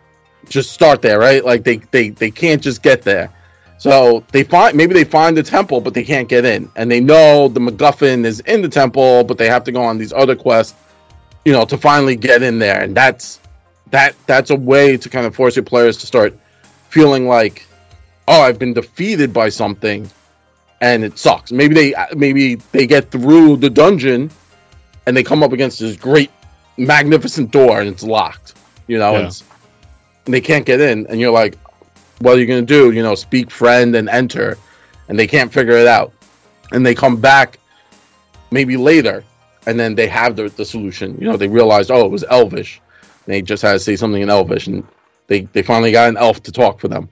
just start there, right? Like they they they can't just get there. So they find maybe they find the temple, but they can't get in, and they know the MacGuffin is in the temple, but they have to go on these other quests, you know, to finally get in there, and that's that that's a way to kind of force your players to start feeling like, oh, I've been defeated by something, and it sucks. Maybe they maybe they get through the dungeon, and they come up against this great, magnificent door, and it's locked. You know, Yeah. it's, and they can't get in, and you're like, what are you gonna do? You know, speak friend and enter, and they can't figure it out, and they come back maybe later, and then they have the, the solution. You know, they realized, oh, it was Elvish. They just had to say something in Elvish, and they they finally got an elf to talk for them.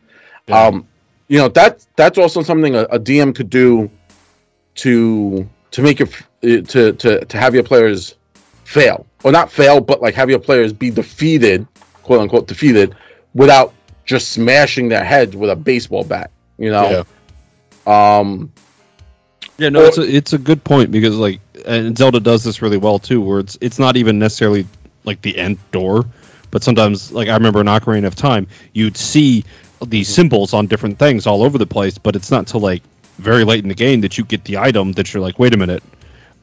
Yeah. Um, you know that that's also something a, a DM could do to to make your uh, to to to have your players fail or not fail, but like have your players be defeated, quote unquote defeated, without just smashing their heads with a baseball bat. You know, Yeah. um, Yeah, no, it's a, it's a good point because like, and Zelda does this really well too, where it's it's not even necessarily like the end door, but sometimes like I remember in Ocarina of Time, you'd see these symbols on different things all over the place, but it's not until like very late in the game that you get the item that you're like, wait a minute,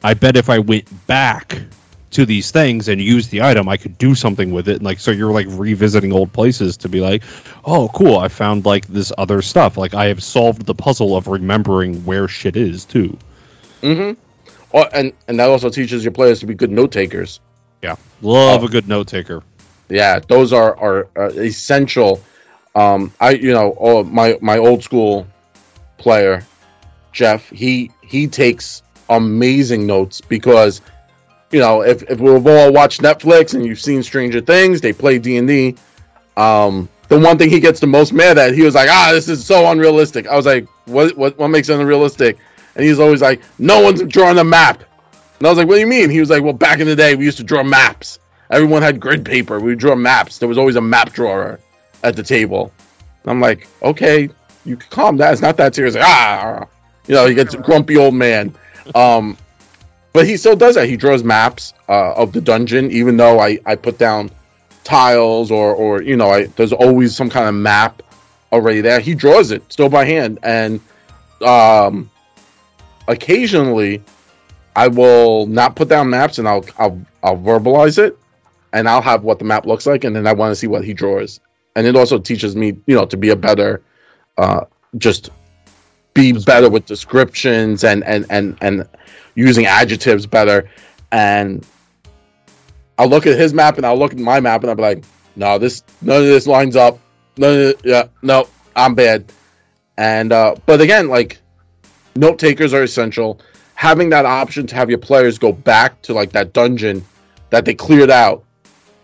I bet if I went back to these things and used the item, I could do something with it. And like, so you're like revisiting old places to be like, oh, cool, I found like this other stuff. Like, I have solved the puzzle of remembering where shit is too. mm-hmm. oh, and and that also teaches your players to be good note takers. Yeah, love Oh. a good note taker. yeah those are are, are essential um i you know oh, my my old school player jeff he he takes amazing notes because you know if, if we've all watched netflix and you've seen stranger things they play d&d um the one thing he gets the most mad at he was like ah this is so unrealistic i was like what what, what makes it unrealistic and he's always like no one's drawing a map and i was like what do you mean he was like well back in the day we used to draw maps Everyone had grid paper. We draw maps. There was always a map drawer at the table. I'm like, okay, you can calm down. It's not that serious. Like, ah, you know, he gets a grumpy old man. Um, but he still does that. He draws maps uh, of the dungeon, even though I, I put down tiles or or you know I, there's always some kind of map already there. He draws it still by hand, and um, occasionally I will not put down maps and I'll I'll I'll verbalize it, and I'll have what the map looks like, and then I want to see what he draws, and it also teaches me you know to be a better, uh, just be better with descriptions and and and and using adjectives better, and I'll look at his map and I'll look at my map and I'll be like, no, this none of this lines up. No, yeah, no, I'm bad. And uh, but again, like note takers are essential. Having that option to have your players go back to like that dungeon that they cleared out,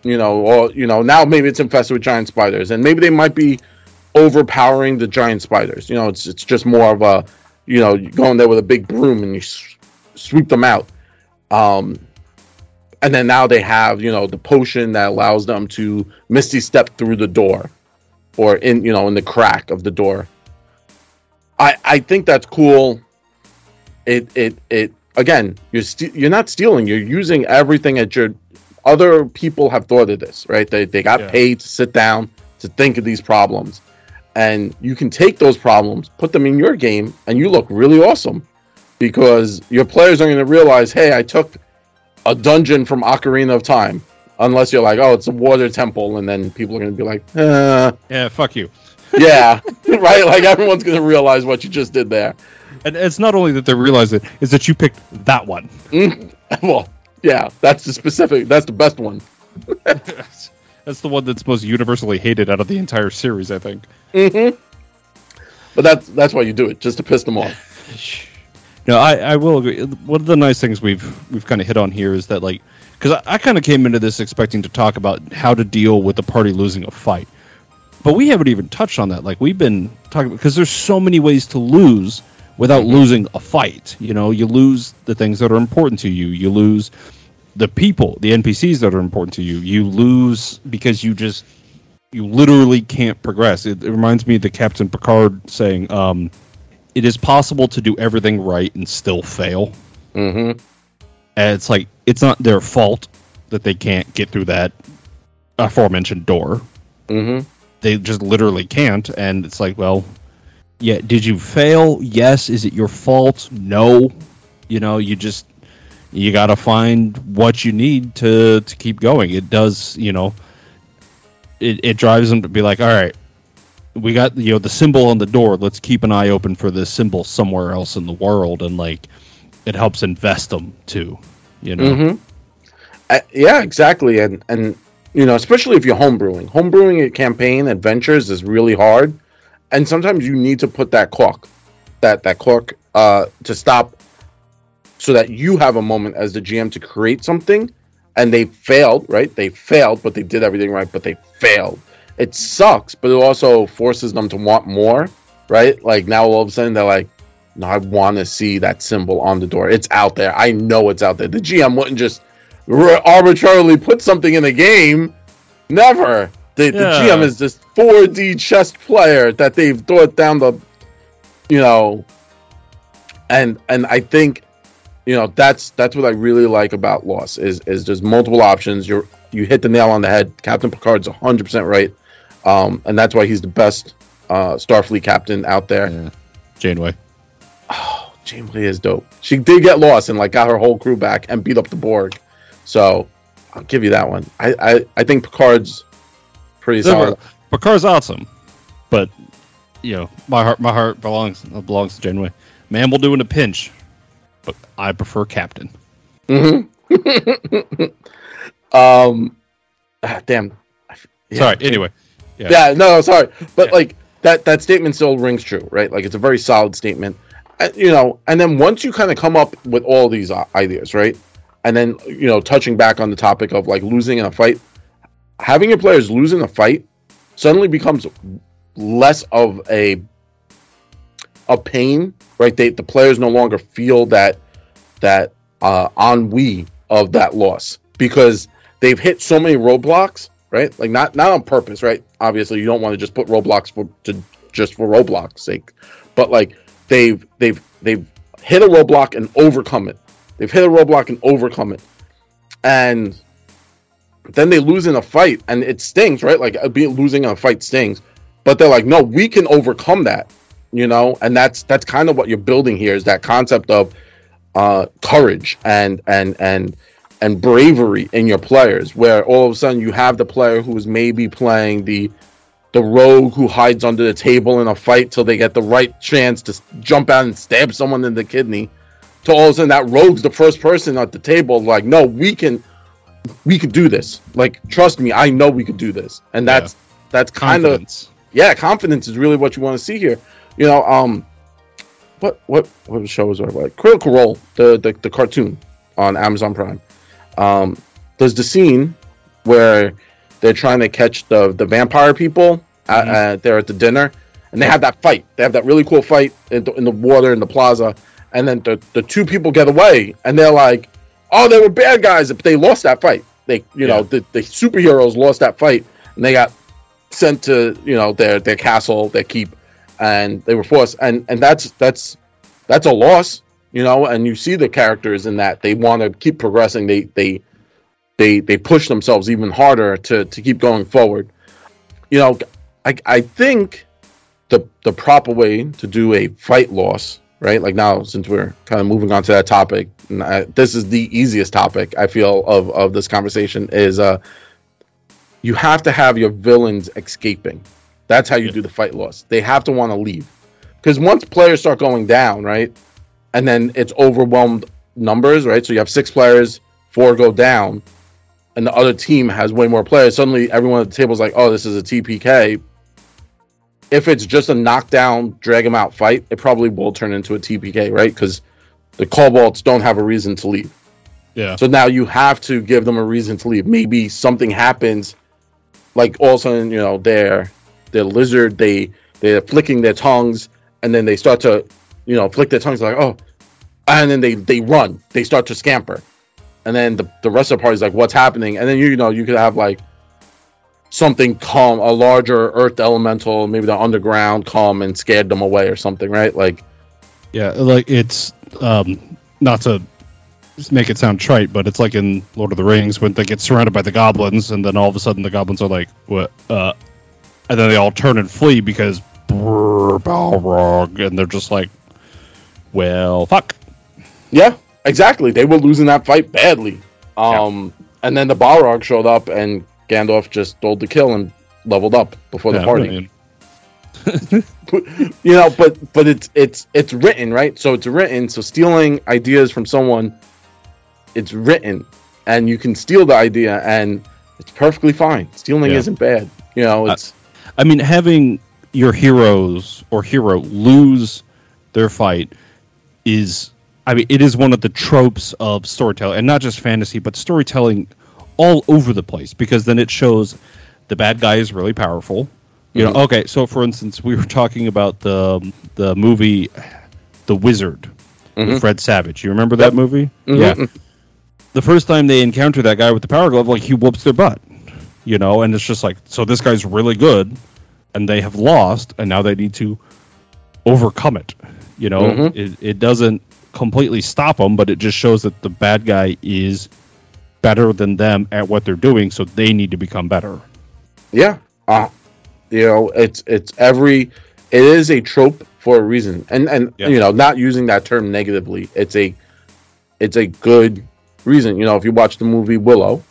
you know, or you know, now maybe it's infested with giant spiders, and maybe they might be overpowering the giant spiders. You know, it's it's just more of a, you know, you go in there with a big broom and you sweep them out. Um, and then now they have you know the potion that allows them to misty step through the door or in you know in the crack of the door i i think that's cool it it it again you're st- you're not stealing you're using everything at your other people have thought of this right they, they got Yeah. paid to sit down to think of these problems and you can take those problems put them in your game and you look really awesome because your players are going to realize hey i took a dungeon from Ocarina of Time. Unless you're like, oh, it's a water temple, and then people are going to be like, uh, Yeah, fuck you. yeah, right? Like everyone's going to realize what you just did there. And it's not only that they realize it, is that you picked that one. Mm. well, yeah, that's the specific. That's the best one. That's the one that's most universally hated out of the entire series, I think. Mm-hmm. But that's that's why you do it, just to piss them off. No, I, I will agree. One of the nice things we've we've kind of hit on here is that like because I, I kind of came into this expecting to talk about how to deal with the party losing a fight, but we haven't even touched on that. Like we've been talking because there's so many ways to lose without losing a fight. You know, you lose the things that are important to you. You lose the people, the NPCs that are important to you. You lose because you just you literally can't progress. It, it reminds me of the Captain Picard saying, um, "It is possible to do everything right and still fail." Mm-hmm. And it's like it's not their fault that they can't get through that aforementioned door. Mm-hmm. They just literally can't, and it's like, well, yeah, did you fail? Yes. Is it your fault? No. You know, you just you got to find what you need to to keep going. It does, you know, it it drives them to be like, all right, we got you know the symbol on the door. Let's keep an eye open for this symbol somewhere else in the world, and like it helps invest them too. You know, Mm-hmm. Uh, yeah, exactly. And and you know, especially if you're homebrewing, homebrewing a campaign adventures is really hard, and sometimes you need to put that clock, that that clock, uh, to stop, so that you have a moment as the GM to create something, and they failed, right? They failed, but they did everything right, but they failed. It sucks, but it also forces them to want more, right? Like now all of a sudden they're like, no, I want to see that symbol on the door. It's out there. I know it's out there. The GM wouldn't just arbitrarily put something in a game. Never. The, the GM is this 4D chess player that they've thought down the, you know, and and I think, you know, that's that's what I really like about Lost is is there's multiple options. You're you hit the nail on the head. Captain Picard's 100 percent right, um, and that's why he's the best uh, Starfleet captain out there. Yeah. Janeway. Oh, Janeway is dope. She did get lost and like got her whole crew back and beat up the Borg. So I'll give you that one. I I, I think Picard's pretty solid. Picard's awesome, but you know my heart my heart belongs belongs to Janeway. Man will do in a pinch, but I prefer Captain. Mm-hmm. Um, ah, damn. Yeah. Sorry. Anyway, yeah. Yeah, no, sorry, but Yeah. like that that statement still rings true, right? Like it's a very solid statement, you know. And then once you kind of come up with all these ideas, right? And then you know, touching back on the topic of like losing in a fight, having your players lose in a fight suddenly becomes less of a a pain, right? They the players no longer feel that that uh, ennui of that loss because they've hit so many roadblocks, right? Like not not on purpose, right? Obviously, you don't want to just put roadblocks for to just for roadblocks sake, but like they've they've they've hit a roadblock and overcome it, they've hit a roadblock and overcome it, and then they lose in a fight, and it stings, right? Like uh, losing in a fight stings, but they're like, no, we can overcome that, you know, and that's that's kind of what you're building here is that concept of uh, courage and and and and bravery in your players, where all of a sudden you have the player who is maybe playing the the rogue who hides under the table in a fight till they get the right chance to jump out and stab someone in the kidney. To all of a sudden that rogue's the first person at the table, like, no, we can we could do this. Like, trust me, I know we could do this. And that's yeah. that's kind of yeah, confidence is really what you want to see here. You know, um what what what show was it like? Critical Role, the, the the cartoon on Amazon Prime. Um there's the scene where they're trying to catch the the vampire people. Mm-hmm. Uh, they're at the dinner, and they have that fight. They have that really cool fight in the, in the water in the plaza, and then the the two people get away, and they're like, "Oh, they were bad guys, but they lost that fight. They, you yeah. know, the, the superheroes lost that fight, and they got sent to you know their their castle, their keep, and they were forced. And and that's that's that's a loss, you know. And you see the characters in that they want to keep progressing. They they they they push themselves even harder to to keep going forward. You know, I I think the the proper way to do a fight loss, right? Like now, since we're kind of moving on to that topic, I, this is the easiest topic I feel of of this conversation is uh you have to have your villains escaping. That's how you do the fight loss. They have to want to leave. Because once players start going down, right, and then it's overwhelmed numbers, right? So you have six players, four go down and the other team has way more players, suddenly everyone at the table is like, oh, this is a TPK. If it's just a knockdown, drag them out fight, it probably will turn into a TPK, right? Because the Kobolds don't have a reason to leave. Yeah. So now you have to give them a reason to leave. Maybe something happens, like all of a sudden, you know, they're they're lizard, they they're flicking their tongues, and then they start to, you know, flick their tongues like, oh, and then they they run, they start to scamper and then the, the rest of the party's like, what's happening? And then you, you know you could have like something come, a larger earth elemental, maybe the underground come and scared them away or something, right? Like, yeah, like it's um, not to make it sound trite, but it's like in Lord of the Rings when they get surrounded by the goblins, and then all of a sudden the goblins are like, what? Uh, and then they all turn and flee because Balrog, and they're just like, well, fuck. Yeah, Exactly. They were losing that fight badly. Um, yeah. And then the Balrog showed up, and Gandalf just stole the kill and leveled up before the yeah, party. you know, but but it's it's it's written right. So it's written. So stealing ideas from someone, it's written, and you can steal the idea, and it's perfectly fine. Stealing yeah. isn't bad. You know, it's. I, I mean, having your heroes or hero lose their fight is I mean, it is one of the tropes of storytelling, and not just fantasy, but storytelling all over the place. Because then it shows the bad guy is really powerful. You mm-hmm. know, okay. So, for instance, we were talking about the the movie, The Wizard, mm-hmm. with Fred Savage. You remember that yep. movie? Mm-hmm. Yeah. The first time they encounter that guy with the power glove, like he whoops their butt. You know, and it's just like, so this guy's really good, and they have lost, and now they need to overcome it. You know, mm-hmm. it, it doesn't completely stop them, but it just shows that the bad guy is better than them at what they're doing, so they need to become better. Yeah, uh, you know, it's it's every it is a trope for a reason, and and yeah. you know, not using that term negatively, it's a it's a good reason. You know, if you watch the movie Willow,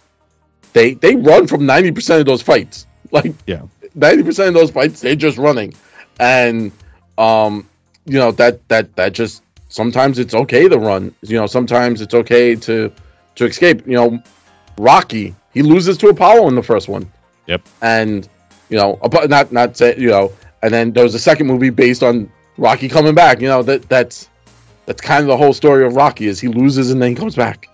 they they run from ninety percent of those fights. Like, yeah, ninety percent of those fights they're just running, and um, you know that that that just sometimes it's okay to run. You know, sometimes it's okay to to escape. You know, Rocky he loses to Apollo in the first one. Yep. And you know, not not say you know, and then there was a second movie based on Rocky coming back. You know that that's that's kind of the whole story of Rocky is he loses and then he comes back.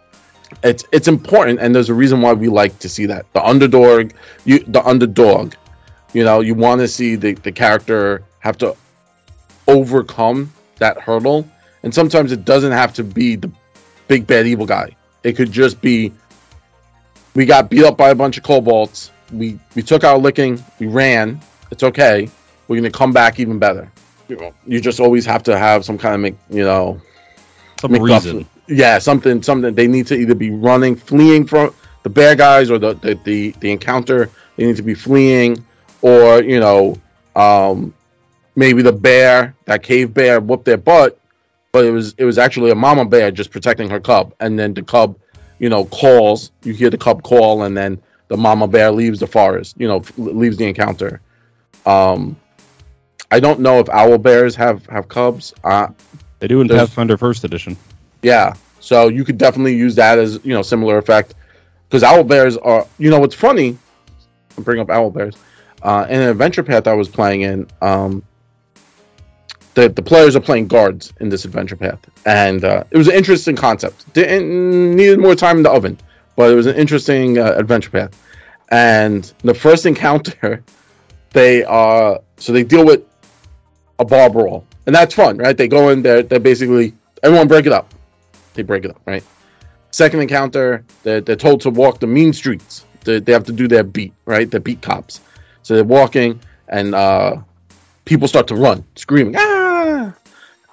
It's it's important, and there's a reason why we like to see that the underdog, you the underdog. You know, you want to see the the character have to overcome that hurdle and sometimes it doesn't have to be the big bad evil guy. It could just be we got beat up by a bunch of kobolds. We we took our licking. We ran. It's okay. We're gonna come back even better. You know, you just always have to have some kind of make, you know some reason. yeah, something something they need to either be running, fleeing from the bad guys or the the the, the encounter. They need to be fleeing, or you know, um, maybe the bear, that cave bear, whooped their butt, but it was it was actually a mama bear just protecting her cub, and then the cub, you know, calls. You hear the cub call, and then the mama bear leaves the forest. You know, f- leaves the encounter. Um, I don't know if owl bears have have cubs. Uh, They do in Pathfinder First Edition. yeah, so you could definitely use that as you know similar effect because owl bears are. You know what's funny? I'm bringing up owl bears. Uh, in an adventure path I was playing in, um, the the players are playing guards in this adventure path, and uh, it was an interesting concept. Didn't needed more time in the oven, but it was an interesting uh, adventure path. And the first encounter, they are so they deal with a bar brawl, and that's fun, right? They go in there, they're basically everyone break it up. They break it up, right? Second encounter, they're, they're told to walk the mean streets. They, they have to do their beat, right? They beat cops. So they're walking, and uh, people start to run, screaming, ah!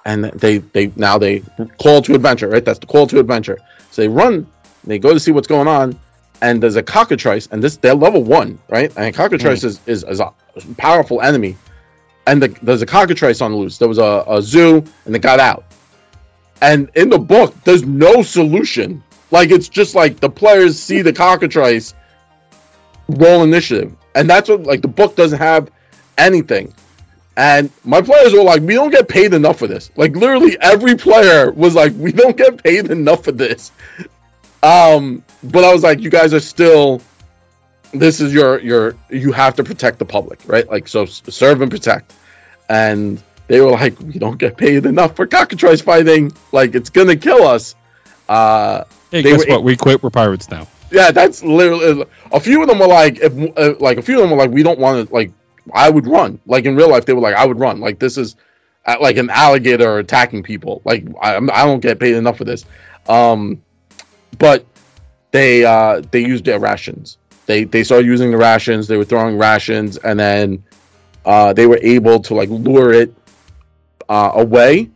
And they, they now they call to adventure, right? That's the call to adventure. So they run, they go to see what's going on, and there's a cockatrice, and this they're level one, right? And cockatrice hmm. is, is, is a powerful enemy. And the, there's a cockatrice on the loose. There was a, a zoo, and they got out. And in the book, there's no solution. Like it's just like the players see the cockatrice roll initiative, and that's what like the book doesn't have anything. And my players were like, "We don't get paid enough for this." Like literally every player was like, "We don't get paid enough for this." Um, but I was like, "You guys are still. This is your your. You have to protect the public, right? Like so, serve and protect." And they were like, "We don't get paid enough for cockatrice fighting. Like it's gonna kill us." Uh, Hey, guess were- what? We quit. We're pirates now. yeah, that's literally a few of them were like, if uh, like a few of them were like, we don't want to like. I would run. Like in real life, they were like, I would run. Like this is uh, like an alligator attacking people. Like I, I don't get paid enough for this. Um, but they uh they used their rations. They they started using the rations. They were throwing rations, and then uh they were able to like lure it uh, away,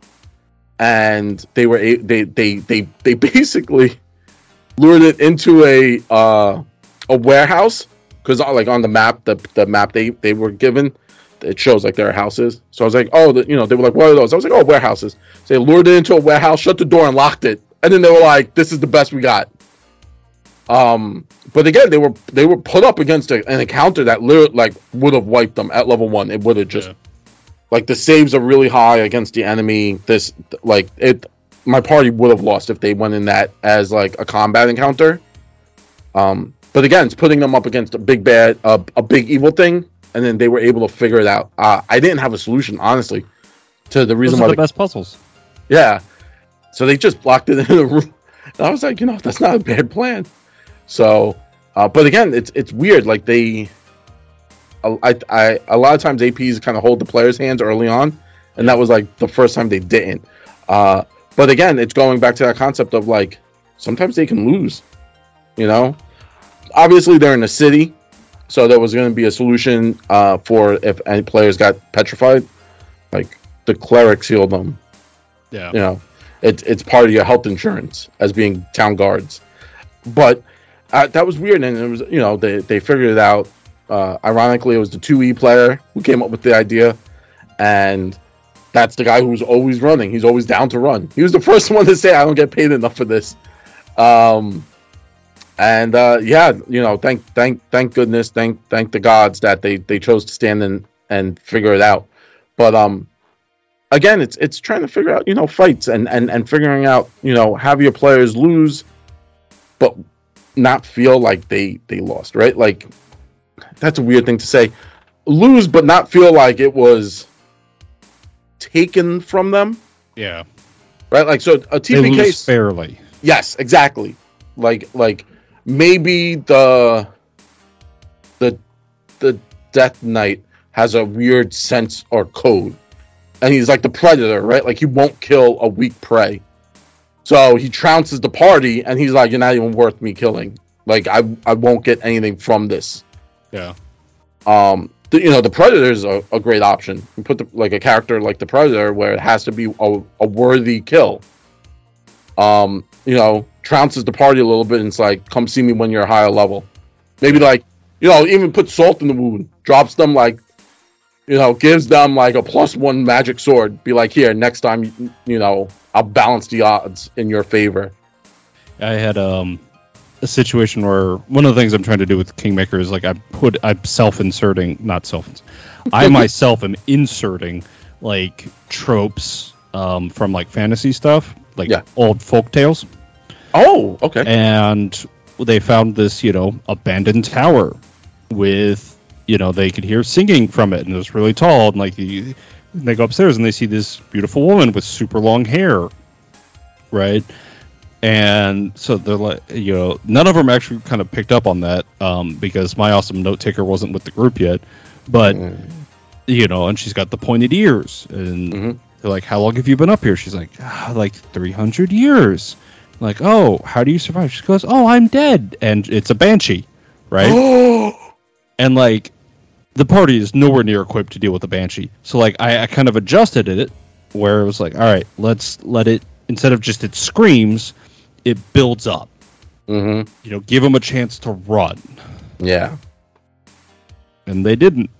and they were a- they they they they basically lured it into a uh, a warehouse because like on the map the the map they they were given it shows like there are houses. So i was like oh the, you know they were like what are those? I was like oh warehouses. So they lured it into a warehouse shut the door and locked it. And then they were like this is the best we got. Um but again they were they were put up against a, an encounter that literally like would have wiped them at level one. It would have just Yeah. like the saves are really high against the enemy. This like it my party would have lost if they went in that as like a combat encounter. Um but again it's putting them up against a big bad uh, a big evil thing and then they were able to figure it out uh, i didn't have a solution honestly to the Those reason are why the the, best puzzles. yeah so they just blocked it in the room and i was like you know that's not a bad plan so uh, but again it's it's weird like they I, I a lot of times APs kind of hold the players' hands early on, and that was like the first time they didn't. Uh, but again, it's going back to that concept of like sometimes they can lose. You know, obviously they're in a city, so there was going to be a solution uh, for if any players got petrified, like the clerics healed them. Yeah. You know, it's it's part of your health insurance as being town guards. But uh, that was weird, and it was you know they they figured it out. Uh, ironically, it was the two E player who came up with the idea, and that's the guy who's always running. He's always down to run. He was the first one to say, "I don't get paid enough for this." Um, and uh, yeah, you know, thank thank thank goodness, thank thank the gods that they they chose to stand and and figure it out. But um, again, it's it's trying to figure out you know fights and and and figuring out you know have your players lose, but not feel like they they lost, right? Like that's a weird thing to say. Lose, but not feel like it was taken from them, Yeah. right? Like so, a TPK. fairly. Yes, exactly. Like like maybe the the the Death Knight has a weird sense or code. And he's like the predator, right? Like he won't kill a weak prey. So he trounces the party and he's like, You're not even worth me killing. Like I I won't get anything from this. Yeah. Um the, you know the predator is a, a great option. You put the, like a character like the predator where it has to be a, a worthy kill. Um, you know, trounces the party a little bit and it's like, come see me when you're a higher level. Maybe like, you know, even put salt in the wound, drops them like, you know, gives them like a plus one magic sword. Be like, here, next time, you, know, I'll balance the odds in your favor. I had um a situation where one of the things I'm trying to do with Kingmaker is like I put I'm self-inserting, not self. I myself am inserting like tropes um, from like fantasy stuff, like Yeah. old folk tales, Oh, okay. and they found this you know abandoned tower with you know they could hear singing from it, and it was really tall, and like you, they go upstairs and they see this beautiful woman with super long hair, right? and so they're like you know none of them actually kind of picked up on that um, because my awesome note taker wasn't with the group yet but you know and she's got the pointed ears and Mhm. they're like how long have you been up here she's like ah, like 300 years like oh how do you survive? She goes oh i'm dead. And it's a banshee right? And like the party is nowhere near equipped to deal with the banshee. So like I, I kind of adjusted it where it was like all right let's let it instead of just it screams it builds up. Mm-hmm. you know give them a chance to run. Yeah. and they didn't.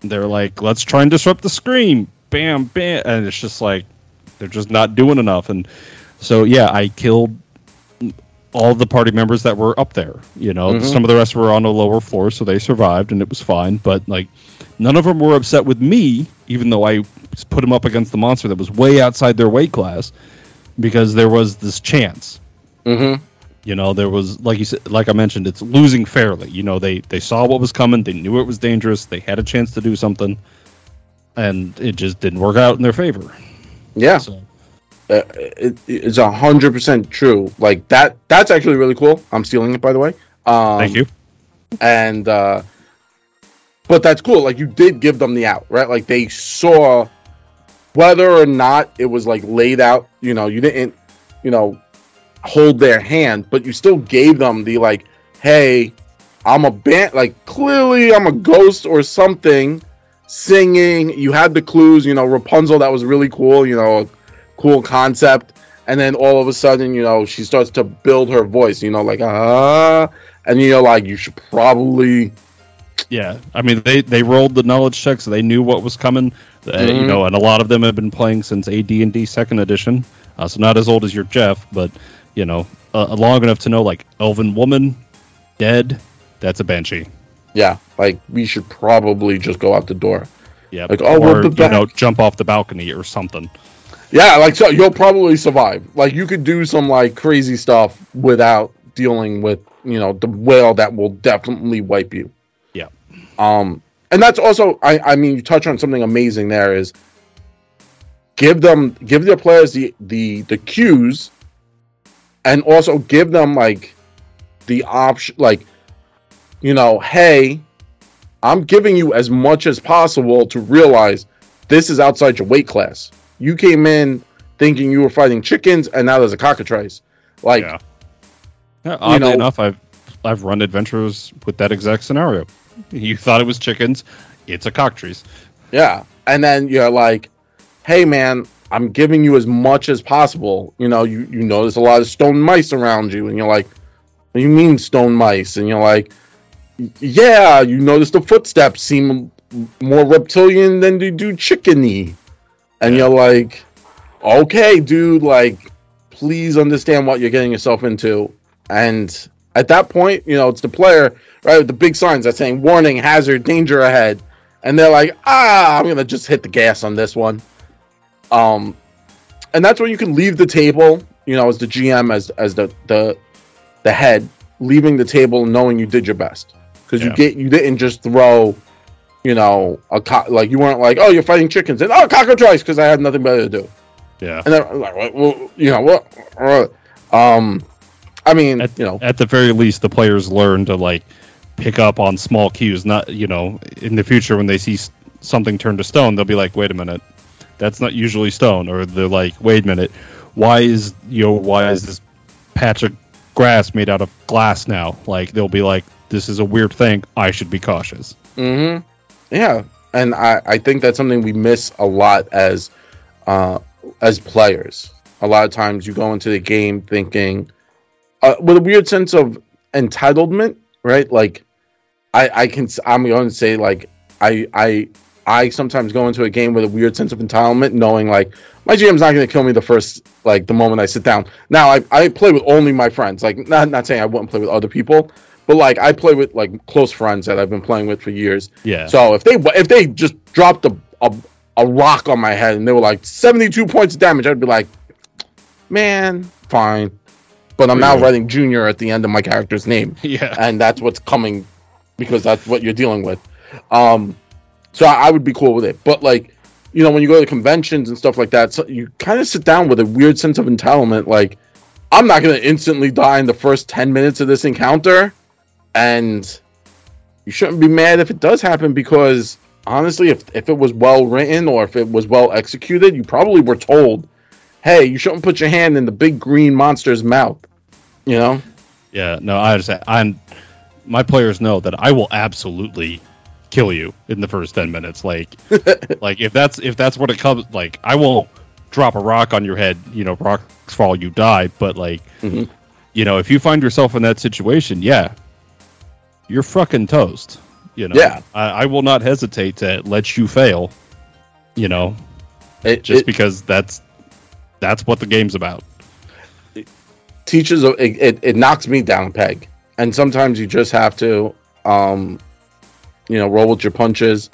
They're like let's try and disrupt the scream. Bam bam. And it's just like they're just not doing enough. And so yeah i killed all the party members that were up there you know Mhm. some of the rest were on the lower floor so they survived and it was fine but like none of them were upset with me even though i put them up against the monster that was way outside their weight class because there was this chance Mm-hmm. you know, there was like you said, like I mentioned, it's losing fairly. You know, they they saw what was coming, they knew it was dangerous, they had a chance to do something, and it just didn't work out in their favor. Yeah. So Uh, it, it's a hundred percent true. Like that. That's actually really cool. I'm stealing it, by the way. Um, thank you. And uh, but that's cool. Like you did give them the out, right? Like they saw whether or not it was like laid out. You know, you didn't, you know, hold their hand, but you still gave them the like, hey, I'm a band. Like clearly, I'm a ghost or something. Singing. You had the clues. You know, Rapunzel. That was really cool. You know, cool concept. And then all of a sudden, you know, she starts to build her voice. You know, like ah, and you're like, you should probably Yeah, I mean they they rolled the knowledge checks, they knew what was coming. Uh, You Mhm. know, and a lot of them have been playing since AD and D Second Edition, uh, so not as old as your Jeff, but you know, uh, long enough to know like Elven Woman, dead. That's a banshee. Yeah, like we should probably just go out the door. Yeah, Like, oh, or we'll you know, jump off the balcony or something. Yeah, like so you'll probably survive. Like you could do some like crazy stuff without dealing with, you know, the whale that will definitely wipe you. Yeah. Um and that's also I I mean you touch on something amazing there is give them give their players the the the cues and also give them like the option like you know, hey, I'm giving you as much as possible to realize this is outside your weight class. You came in thinking you were fighting chickens, and now there's a cockatrice. Like, Yeah. Yeah, oddly know- enough, I've I've run adventures with that exact scenario. You thought it was chickens, it's a cockatrice. yeah. And then you're like, hey, man, I'm giving you as much as possible. You know, you, you notice a lot of stone mice around you, and you're like, what you mean stone mice? And you're like, yeah, you notice the footsteps seem more reptilian than they do chickeny. And you're like, okay, dude, like, please understand what you're getting yourself into. And at that point, you know, it's the player, right, with the big signs that saying warning, hazard, danger ahead. And they're like, ah, I'm gonna just hit the gas on this one. Um and that's where you can leave the table, you know, as the GM, as as the the the head, leaving the table knowing you did your best. Because Yeah. you get you didn't just throw, you know, a co- like you weren't like, oh, you're fighting chickens and oh, cockatrice because I had nothing better to do. Yeah. And then like, well, you know what? Um, I mean, At, you know, at the very least, the players learn to like pick up on small cues. Not you know, in the future when they see something turn to stone, they'll be like, "Wait a minute, that's not usually stone." Or they're like, "Wait a minute, why is you know why is this patch of grass made out of glass now?" Like they'll be like, "This is a weird thing. I should be cautious." hmm yeah, and I I think that's something we miss a lot as uh as players. a lot of times you go into the game thinking uh, with a weird sense of entitlement, right? Like I I can I'm going to say like I I I sometimes go into a game with a weird sense of entitlement, knowing like my GM's not going to kill me the first like the moment I sit down. Now I, I play with only my friends. Like not not saying I wouldn't play with other people, but like I play with like close friends that I've been playing with for years. Yeah. So if they if they just dropped a a, a rock on my head and they were like 72 points of damage, I'd be like, man, fine. But I'm now writing junior at the end of my character's name Yeah. and that's what's coming because that's what you're dealing with. Um, so I, I would be cool with it. But like, you know, when you go to conventions and stuff like that, so you kind of sit down with a weird sense of entitlement. Like, I'm not going to instantly die in the first ten minutes of this encounter, and you shouldn't be mad if it does happen because honestly, if if it was well written or if it was well executed, you probably were told, "Hey, you shouldn't put your hand in the big green monster's mouth." You know. Yeah, no, I understand. I'm my players know that I will absolutely kill you in the first 10 minutes like like if that's if that's what it comes like I won't drop a rock on your head, you know, rocks fall you die, but like Mhm. you know, if you find yourself in that situation, yeah. You're fucking toast, you know. Yeah. I, I will not hesitate to let you fail, you know, It, just it- because that's that's what the game's about. teaches it, it, it knocks me down a peg and sometimes you just have to um you know roll with your punches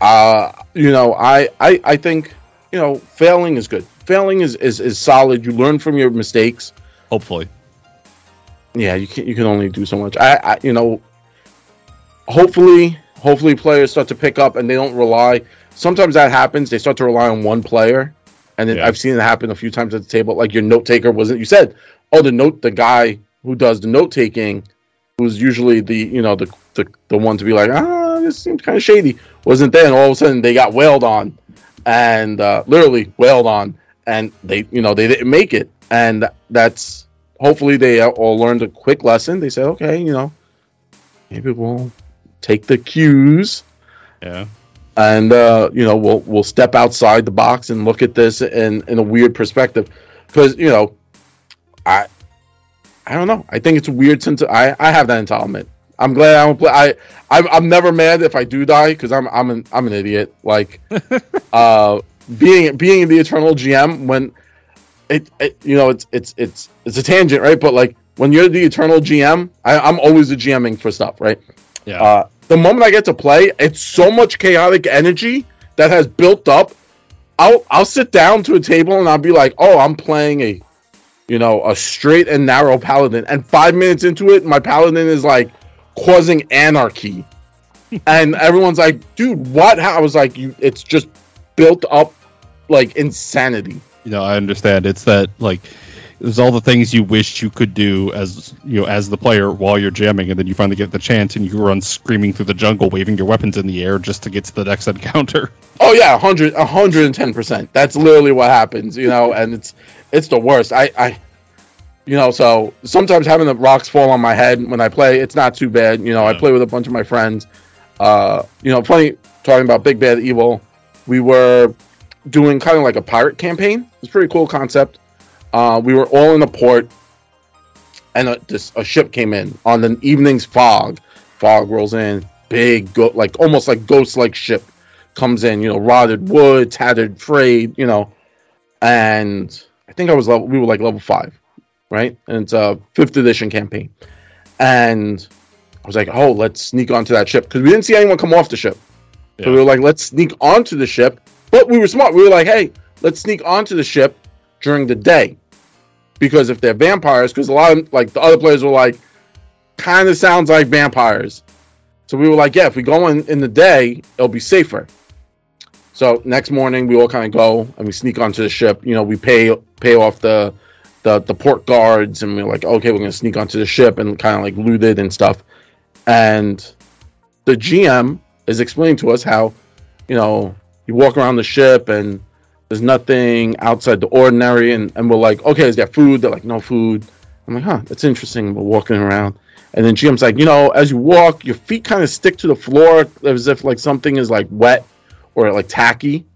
uh you know i i i think you know failing is good failing is is, is solid you learn from your mistakes Hopefully. Yeah you can you can only do so much. I, I you know hopefully hopefully players start to pick up and they don't rely sometimes that happens they start to rely on one player. And then Yeah. i've seen it happen a few times at the table like your note taker wasn't you said oh the note the guy who does the note taking who's usually the you know the, the the one to be like ah this seems kind of shady wasn't there. And all of a sudden they got wailed on and uh, literally wailed on and they you know they didn't make it. And that's hopefully they all learned a quick lesson. They said okay you know maybe we'll take the cues. Yeah. and uh, you know we'll we'll step outside the box and look at this in in a weird perspective. Because you know I I don't know. I think it's a weird sense of, I I have that entitlement. I'm glad I don't play I I'm, I'm never mad if I do die because I'm I'm an I'm an idiot. Like uh being being the eternal GM when it, it you know it's it's it's it's a tangent right but like when you're the eternal GM I, I'm always the GMing for stuff right Yeah. uh, the moment I get to play, it's so much chaotic energy that has built up. I'll I'll sit down to a table and I'll be like, oh, I'm playing a, you know, a straight and narrow paladin, and five minutes into it, my paladin is like causing anarchy, and everyone's like, dude, what? How? I was like, you, it's just built up like insanity. You know, I understand. It's that like there's all the things you wish you could do as you know as the player while you're jamming, and then you finally get the chance, and you run screaming through the jungle, waving your weapons in the air just to get to the next encounter. Oh yeah, 100 110 percent. That's literally what happens, you know, and it's it's the worst. I I you know, so sometimes having the rocks fall on my head when I play, it's not too bad. You know, I play with a bunch of my friends. Uh, you know, funny talking about Big Bad Evil. We were doing kind of like a pirate campaign. It's a pretty cool concept. Uh, we were all in a port, and a, this, a ship came in on an evening's fog. Fog rolls in, big, go, like almost like ghost-like ship comes in. You know, rotted wood, tattered frayed. You know, and I think I was level. We were like level five, right? And it's a fifth edition campaign, and I was like, oh, let's sneak onto that ship because we didn't see anyone come off the ship. So we were like, let's sneak onto the ship. But we were smart. We were like, hey, let's sneak onto the ship during the day. Because if they're vampires, because a lot of like the other players were like, kind of sounds like vampires. So we were like, yeah, if we go in in the day, it'll be safer. So next morning we all kind of go and we sneak onto the ship. You know, we pay pay off the the, the port guards and we're like, okay, we're gonna sneak onto the ship and kind of like loot it and stuff. And the GM is explaining to us how, you know, you walk around the ship and there's nothing outside the ordinary, and, and we're like, okay, is there food? They're like, no food. I'm like, huh, that's interesting. We're walking around. And then GM's like, you know, as you walk, your feet kind of stick to the floor as if like something is like wet or like tacky.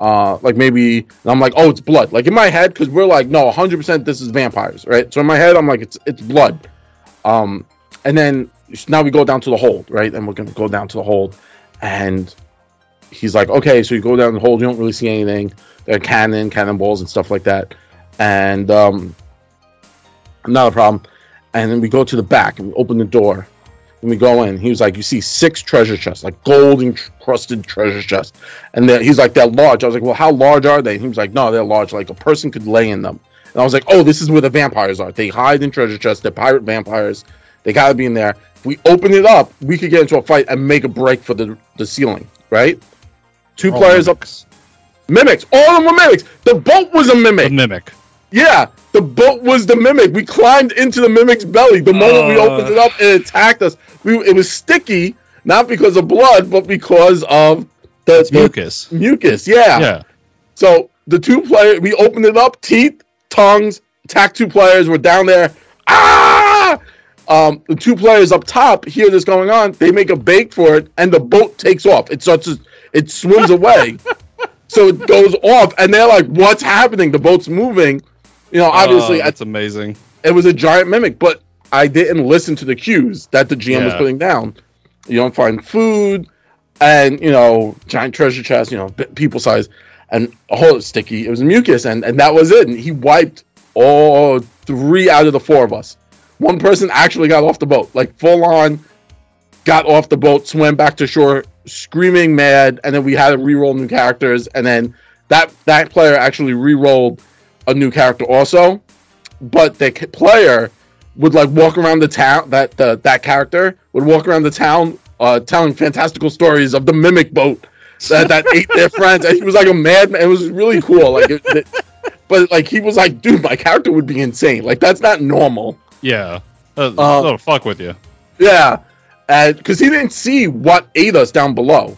uh, like maybe I'm like, oh, it's blood. Like in my head, because we're like, no, 100 percent this is vampires, right? So in my head, I'm like, it's it's blood. Um, and then now we go down to the hold, right? And we're gonna go down to the hold, and he's like, okay, so you go down the hole, you don't really see anything. There are cannon, cannonballs, and stuff like that, and um, not a problem. And then we go to the back and we open the door, and we go in. He was like, "You see six treasure chests, like gold encrusted treasure chests." And then he's like, "They're large." I was like, "Well, how large are they?" And he was like, "No, they're large. Like a person could lay in them." And I was like, "Oh, this is where the vampires are. They hide in treasure chests. They're pirate vampires. They gotta be in there. If we open it up, we could get into a fight and make a break for the the ceiling, right?" Two All players mimics. up. Mimics. All of them were mimics. The boat was a mimic. The mimic. Yeah, the boat was the mimic. We climbed into the mimic's belly the moment we Uh. opened it up. It attacked us. We it was sticky, not because of blood, but because of the, mucus. mucus. Yeah. Yeah. So the two players, we opened it up, teeth, tongues, attack two players. We're down there. Ah! Um, the two players up top hear this going on. They make a bake for it, and the boat takes off. It starts. to- It swims away. so it goes off, and they're like, "What's happening? The boat's moving." You know, obviously, oh, I- that's amazing. it was a giant mimic, but I didn't listen to the cues that the GM was putting down. You don't find food, and you know, giant treasure chest, you know, people size, and a whole sticky. It was mucus, and and that was it. And he wiped all three out of the four of us. One person actually got off the boat, like full on, got off the boat, swam back to shore, screaming mad, and then we had to re-roll new characters, and then that that player actually re-rolled a new character also. But the c- player would like walk around the town that the, that character would walk around the town uh, telling fantastical stories of the mimic boat that, that ate their friends and he was like a madman. It was really cool like it, it- but like he was like dude my character would be insane. Like that's not normal. Yeah. Uh, Uh, oh, fuck with you. yeah and because he didn't see what ate us down below.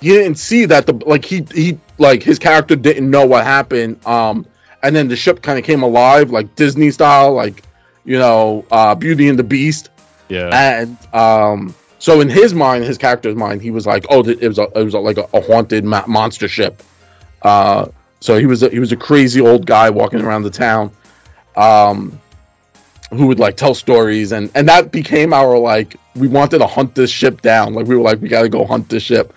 He didn't see that the like he he like his character didn't know what happened um and then the ship kind of came alive like disney style like you know uh beauty and the beast. Yeah. and um so in his mind his character's mind he was like oh it was a, it was a, like a, a haunted ma- monster ship. Uh so he was a, he was a crazy old guy walking around the town. Um who would like tell stories and and that became our like we wanted to hunt this ship down. Like we were like we got to go hunt this ship.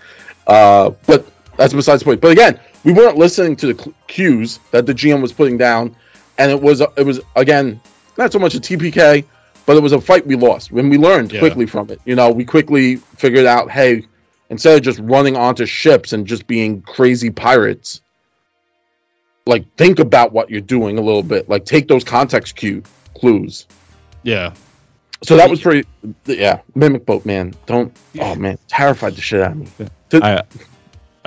Uh but that's besides the point. But again we weren't listening to the cues that the gm was putting down and it was it was again not so much a tpk but it was a fight we lost when we learned Yeah. quickly from it. You know we quickly figured out hey instead of just running onto ships and just being crazy pirates like think about what you're doing a little bit. Like take those context cue clues yeah. so that was pretty yeah mimic boat man don't oh man terrified the shit out of me I,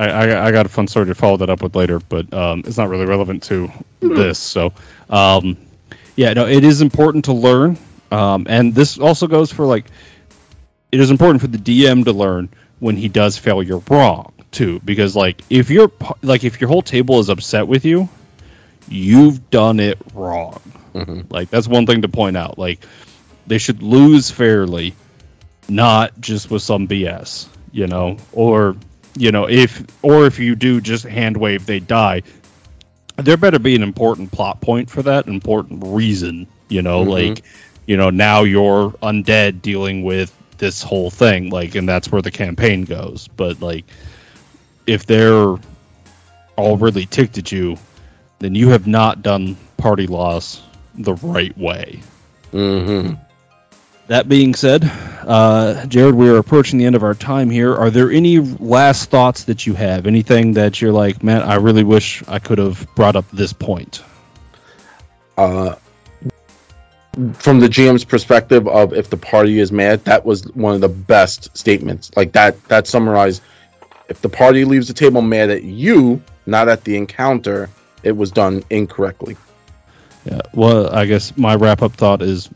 I, I, I got a fun story to follow that up with later, but um, it's not really relevant to this. So, um, yeah, no, it is important to learn, um, and this also goes for like, it is important for the DM to learn when he does fail you're wrong too, because like if you're like if your whole table is upset with you, you've done it wrong. Mhm. Like that's one thing to point out. Like they should lose fairly, not just with some BS, you know, or you know, if or if you do just hand wave they die, there better be an important plot point for that, an important reason, you know, Mhm. like you know, now you're undead dealing with this whole thing, like and that's where the campaign goes. But like if they're all really ticked at you, then you have not done party loss the right way. mm-hmm. That being said, uh, Jared, we are approaching the end of our time here. Are there any last thoughts that you have? Anything that you're like, man, I really wish I could have brought up this point? uh from the GM's perspective of if the party is mad, that was one of the best statements. Like that that summarized if the party leaves the table mad at you, not at the encounter, it was done incorrectly. Yeah. Well, I guess my wrap up thought is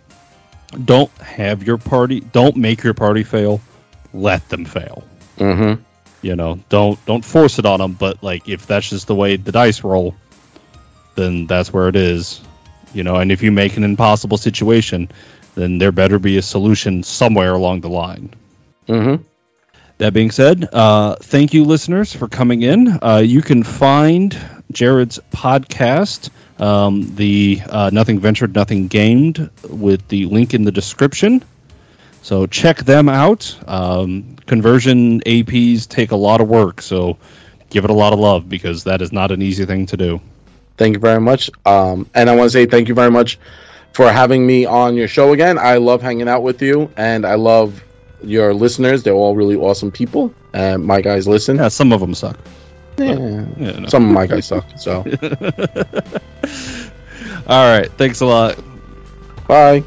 don't have your party, don't make your party fail, let them fail. Mm-hmm. You know, don't don't force it on them. But like, if that's just the way the dice roll, then that's where it is. You know, and if you make an impossible situation, then there better be a solution somewhere along the line. Mm-hmm. That being said, uh, thank you, listeners, for coming in. Uh, you can find Jared's podcast, um, the uh, Nothing Ventured, Nothing Gained, with the link in the description. So check them out. Um, conversion APs take a lot of work, so give it a lot of love because that is not an easy thing to do. Thank you very much. Um, and I want to say thank you very much for having me on your show again. I love hanging out with you, and I love your listeners. They're all really awesome people. And my guys listen. Yeah, some of them suck. Yeah, Yeah, no. some of my guys suck. So, All right. Thanks a lot. bye.